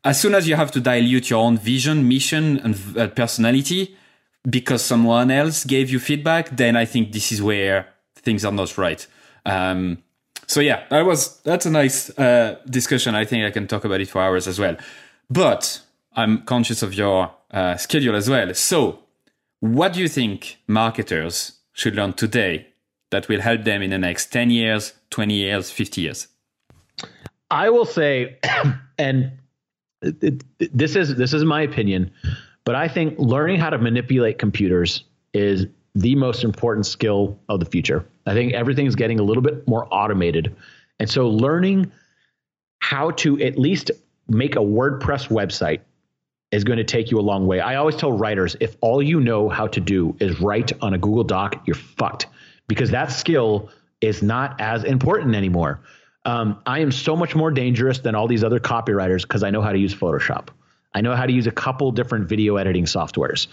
as soon as you have to dilute your own vision, mission, and uh, personality because someone else gave you feedback, then I think this is where things are not right. Um, So yeah, that was that's a nice uh, discussion. I think I can talk about it for hours as well. But I'm conscious of your uh, schedule as well. So, what do you think marketers should learn today that will help them in the next 10 years, 20 years, 50 years? I will say, <clears throat> and it, it, this is this is my opinion, but I think learning how to manipulate computers is the most important skill of the future. I think everything's getting a little bit more automated. And so learning how to at least make a WordPress website is going to take you a long way. I always tell writers if all you know how to do is write on a Google Doc, you're fucked because that skill is not as important anymore. Um, I am so much more dangerous than all these other copywriters because I know how to use Photoshop. I know how to use a couple different video editing softwares.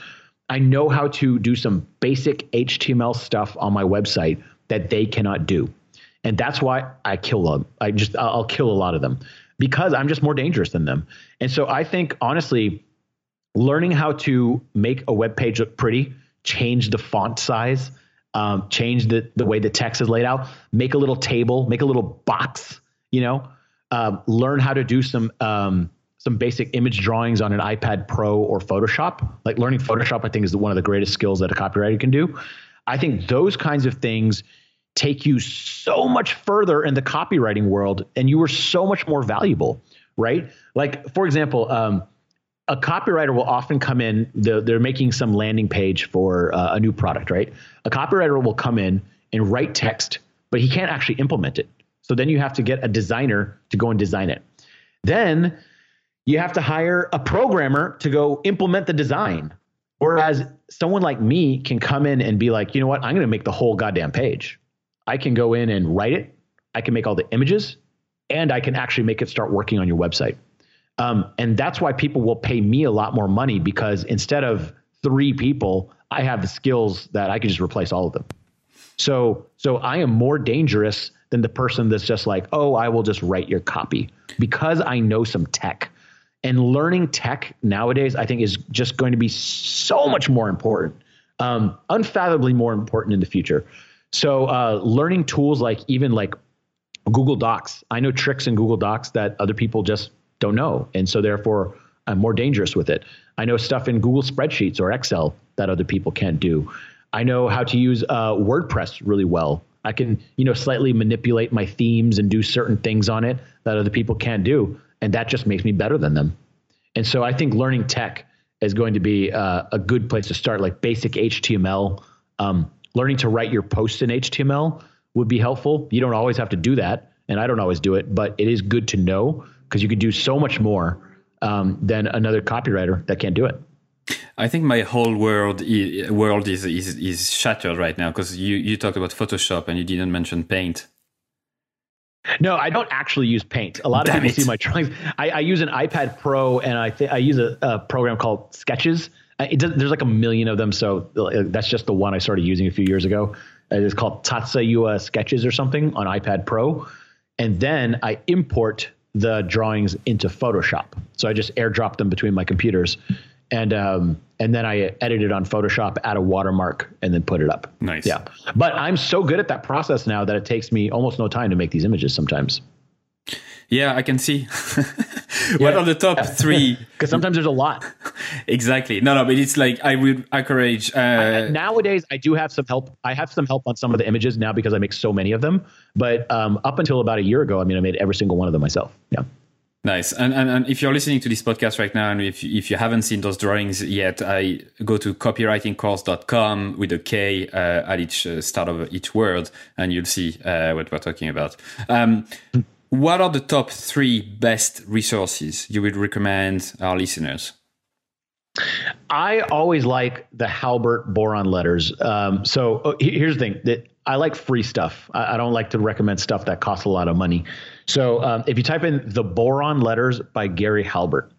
I know how to do some basic HTML stuff on my website that they cannot do. And that's why I kill them. I just I'll kill a lot of them because I'm just more dangerous than them. And so I think honestly learning how to make a web page look pretty, change the font size, um, change the the way the text is laid out, make a little table, make a little box, you know, uh, learn how to do some um, some basic image drawings on an iPad Pro or Photoshop. Like learning Photoshop, I think is one of the greatest skills that a copywriter can do. I think those kinds of things take you so much further in the copywriting world, and you are so much more valuable, right? Like for example. Um, a copywriter will often come in they're, they're making some landing page for uh, a new product right a copywriter will come in and write text but he can't actually implement it so then you have to get a designer to go and design it then you have to hire a programmer to go implement the design whereas someone like me can come in and be like you know what? I'm going to make the whole goddamn page. I can go in and write it. I can make all the images and i can actually make it start working on your website. Um, and that's why people will pay me a lot more money because instead of three people, I have the skills that I can just replace all of them. So, so I am more dangerous than the person that's just like, oh, I will just write your copy. Because I know some tech. And learning tech nowadays, I think, is just going to be so much more important, um, unfathomably more important in the future. So, uh, learning tools like even like Google Docs. I know tricks in Google Docs that other people just don't know. And so therefore, I'm more dangerous with it. I know stuff in Google spreadsheets or Excel that other people can't do. I know how to use uh, WordPress really well. I can, you know, slightly manipulate my themes and do certain things on it that other people can't do, and that just makes me better than them. And so I think learning tech is going to be uh, a good place to start. Like basic HTML, um, learning to write your posts in HTML would be helpful. You don't always have to do that, and I don't always do it, but it is good to know because you could do so much more um, than another copywriter that can't do it. I think my whole world world is is, is shattered right now because you you talked about Photoshop and you didn't mention Paint. No, I don't actually use Paint. A lot of people it. see my drawings. I, I, use an iPad Pro and I th- I use a, a, program called Sketches. Does, there's like a million of them, so uh, that's just the one I started using a few years ago. It's called Tayasui Sketches or something on iPad Pro, and then I import the drawings into Photoshop. So I just airdrop them between my computers, and um, and then I edited it on Photoshop, add a watermark, and then put it up. Nice. Yeah, but I'm so good at that process now that it takes me almost no time to make these images sometimes. Yeah, I can see. <laughs> what are the top yeah. three? <laughs> Because sometimes there's a lot. exactly. No, no, but it's like I would encourage. Uh, I, nowadays, I do have some help. I have some help on some of the images now because I make so many of them. But um, up until about a year ago, I mean, I made every single one of them myself. Yeah. Nice. And, and, and if you're listening to this podcast right now, and if, if you haven't seen those drawings yet, I go to kopywritingkourse.com with a K uh, at each uh, start of each word, and you'll see uh, what we're talking about. Um, what are the top three best resources you would recommend our listeners? I always like the Halbert boron letters. Um, so uh, here's the thing that I like free stuff. I, I, don't like to recommend stuff that costs a lot of money. So um, if you type in the boron letters by Gary Halbert,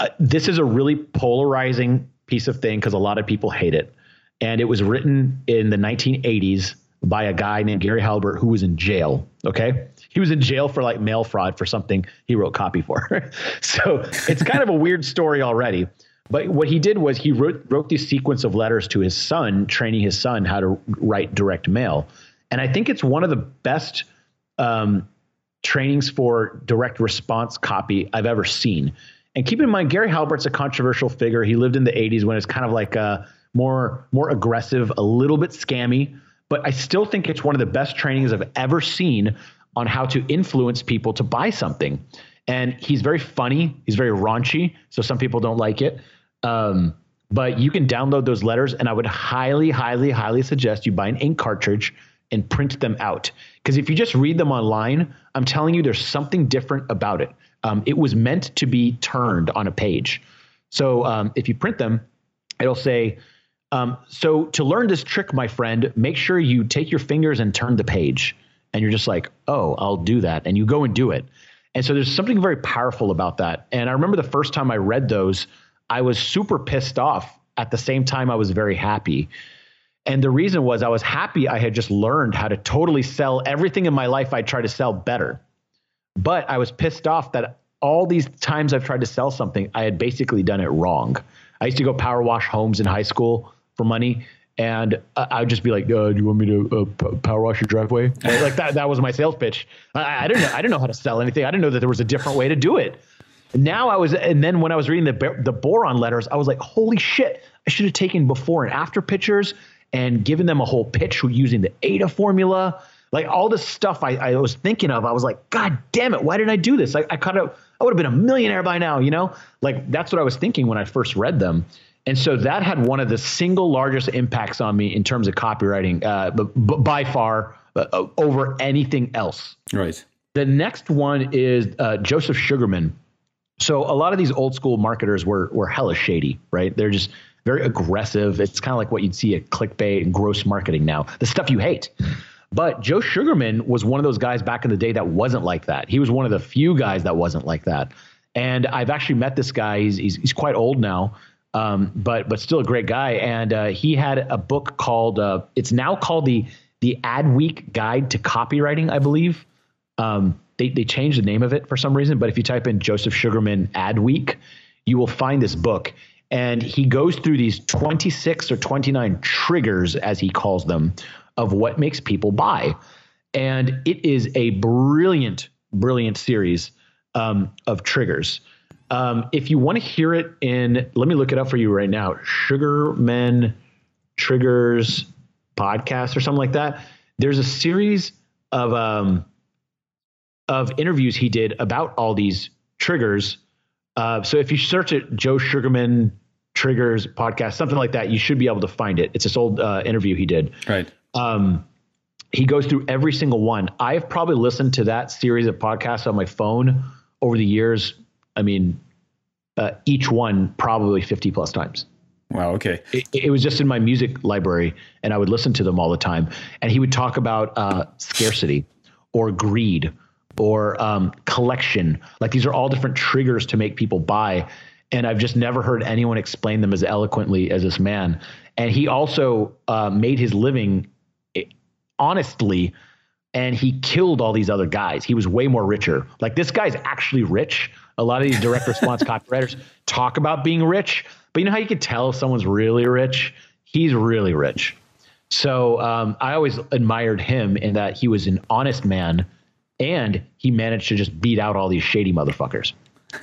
uh, this is a really polarizing piece of thing because a lot of people hate it. And it was written in the 1980s by a guy named Gary Halbert who was in jail. Okay he was in jail for like mail fraud for something he wrote copy for. <laughs> so it's kind of a weird story already. But what he did was he wrote wrote this sequence of letters to his son, training his son how to write direct mail. And I think it's one of the best um, trainings for direct response copy I've ever seen. And keep in mind, Gary Halbert's a controversial figure. He lived in the 80s when it's kind of like a more more aggressive, a little bit scammy. But I still think it's one of the best trainings I've ever seen on how to influence people to buy something. And he's very funny. He's very raunchy. So some people don't like it. Um, but you can download those letters, and I would highly, highly, highly suggest you buy an ink cartridge and print them out. Because if you just read them online, I'm telling you, there's something different about it. Um, it was meant to be turned on a page. So um, if you print them, it'll say, um, so to learn this trick, my friend, make sure you take your fingers and turn the page. And you're just like, oh, I'll do that. And you go and do it. And so there's something very powerful about that. And I remember the first time I read those, I was super pissed off. At the same time, I was very happy and the reason was I was happy I had just learned how to totally sell everything in my life I try to sell better. But I was pissed off that all these times I've tried to sell something, I had basically done it wrong. I used to go power wash homes in high school for money. And I would just be like, uh, "Do you want me to uh, power wash your driveway?" <laughs> like that. That was my sales pitch. I, I didn't know. I didn't know how to sell anything. I didn't know that there was a different way to do it. Now I was, and then when I was reading the the boron letters, I was like, "Holy shit! I should have taken before and after pictures and giving them a whole pitch using the AIDA formula. Like all this stuff I, I was thinking of, I was like, God damn it, why didn't I do this? I, I could have, I would have been a millionaire by now, you know? Like that's what I was thinking when I first read them. And so that had one of the single largest impacts on me in terms of copywriting, uh, b- b- by far uh, over anything else. Right. The next one is uh, Joseph Sugarman. So a lot of these old school marketers were were hella shady, right? They're just very aggressive. It's kind of like what you'd see at clickbait and gross marketing now, the stuff you hate. But Joe Sugarman was one of those guys back in the day that wasn't like that. He was one of the few guys that wasn't like that. And I've actually met this guy. He's he's, he's quite old now, um, but but still a great guy. And uh, he had a book called uh, it's now called the the Adweek Guide to Copywriting, I believe. Um, they they changed the name of it for some reason, but if you type in Joseph Sugarman Adweek, you will find this book and he goes through these 26 or 29 triggers as he calls them of what makes people buy. And it is a brilliant brilliant series um, of triggers. Um, if you want to hear it in let me look it up for you right now sugarman triggers podcast or something like that. There's a series of um, of interviews he did about all these triggers. Uh, so if you search it joe sugarman triggers podcast, something like that, you should be able to find it. It's this old uh, interview he did. Right. Um, he goes through every single one. I've probably listened to that series of podcasts on my phone over the years. I mean, uh, each one probably 50 plus times. Wow. Okay. It, it, was just in my music library, and I would listen to them all the time. And he would talk about uh, scarcity or greed or um, collection. Like these are all different triggers to make people buy and I've just never heard anyone explain them as eloquently as this man. And he also uh, made his living eh, honestly, and he killed all these other guys. He was way more richer. Like this guy's actually rich. A lot of these direct response <laughs> copywriters talk about being rich, but you know how you can tell if someone's really rich? He's really rich. So um, I always admired him in that he was an honest man, and he managed to just beat out all these shady motherfuckers.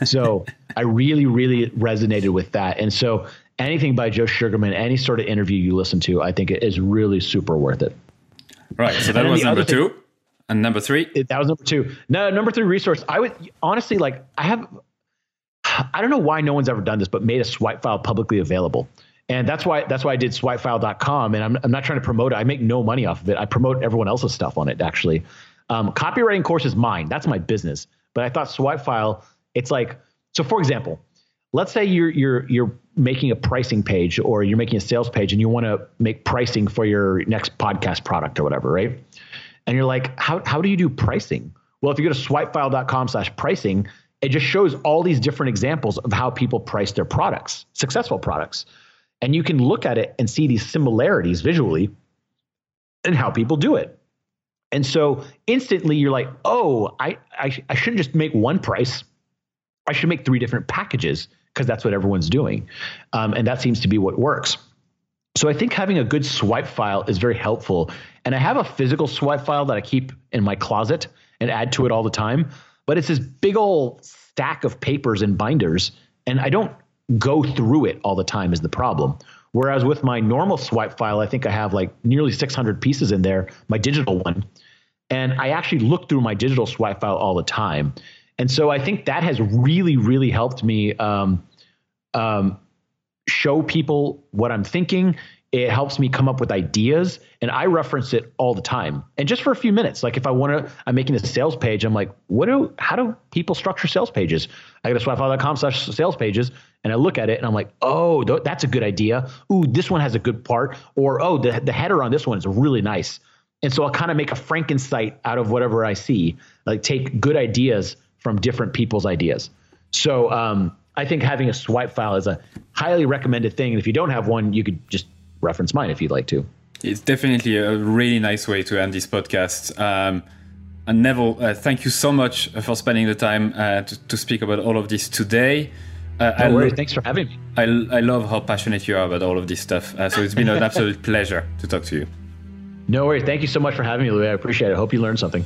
So I really, really resonated with that. And so anything by Joe Sugarman, any sort of interview you listen to, I think it is really super worth it. Right. So that was number two. Thing, and number three? It, that was number two. No, number three resource. I would honestly like, I have, I don't know why no one's ever done this, but made a swipe file publicly available. And that's why that's why I did swipefile.com. And I'm, I'm not trying to promote it. I make no money off of it. I promote everyone else's stuff on it, actually. Um, Kopywriting Kourse is mine. That's my business. But I thought Swipefile it's like so. For example, let's say you're you're you're making a pricing page or you're making a sales page and you want to make pricing for your next podcast product or whatever, right? And you're like, how how do you do pricing? Well, if you go to swipefile.com slash pricing, it just shows all these different examples of how people price their products, successful products. And you can look at it and see these similarities visually and how people do it. And so instantly you're like, oh, I, I, I shouldn't just make one price. I should make three different packages because that's what everyone's doing. Um, and that seems to be what works. So I think having a good swipe file is very helpful. And I have a physical swipe file that I keep in my closet. and add to it all the time. But it's this big old stack of papers and binders, and I don't go through it all the time is the problem. Whereas with my normal swipe file, I think I have like nearly 600 pieces in there, my digital one. And I actually look through my digital swipe file all the time. And so I think that has really, really helped me um, um, show people what I'm thinking. It helps me come up with ideas, and I reference it all the time. And just for a few minutes, like if I want to, I'm making a sales page. I'm like, what do? How do people structure sales pages? I go to swipefile.com slash sales pages, and I look at it, and I'm like, oh, th- that's a good idea. Ooh, this one has a good part, or oh, the the header on this one is really nice. And so I'll kind of make a Frankenstein out of whatever I see, like take good ideas from different people's ideas. So um, I think having a swipe file is a highly recommended thing. And if you don't have one, you could just reference mine if you'd like to. It's definitely a really nice way to end this podcast. Um, and Neville, uh, thank you so much for spending the time uh, to, to, speak about all of this today. Uh, no worries. Thanks for having me. I, I love how passionate you are about all of this stuff. Uh, so it's been an <laughs> absolute pleasure to talk to you. No worries. Thank you so much for having me, Louis. I appreciate it. I hope you learned something.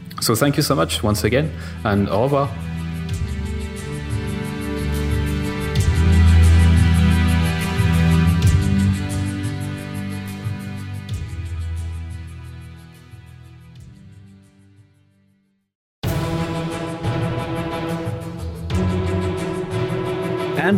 So thank you so much once again, and au revoir.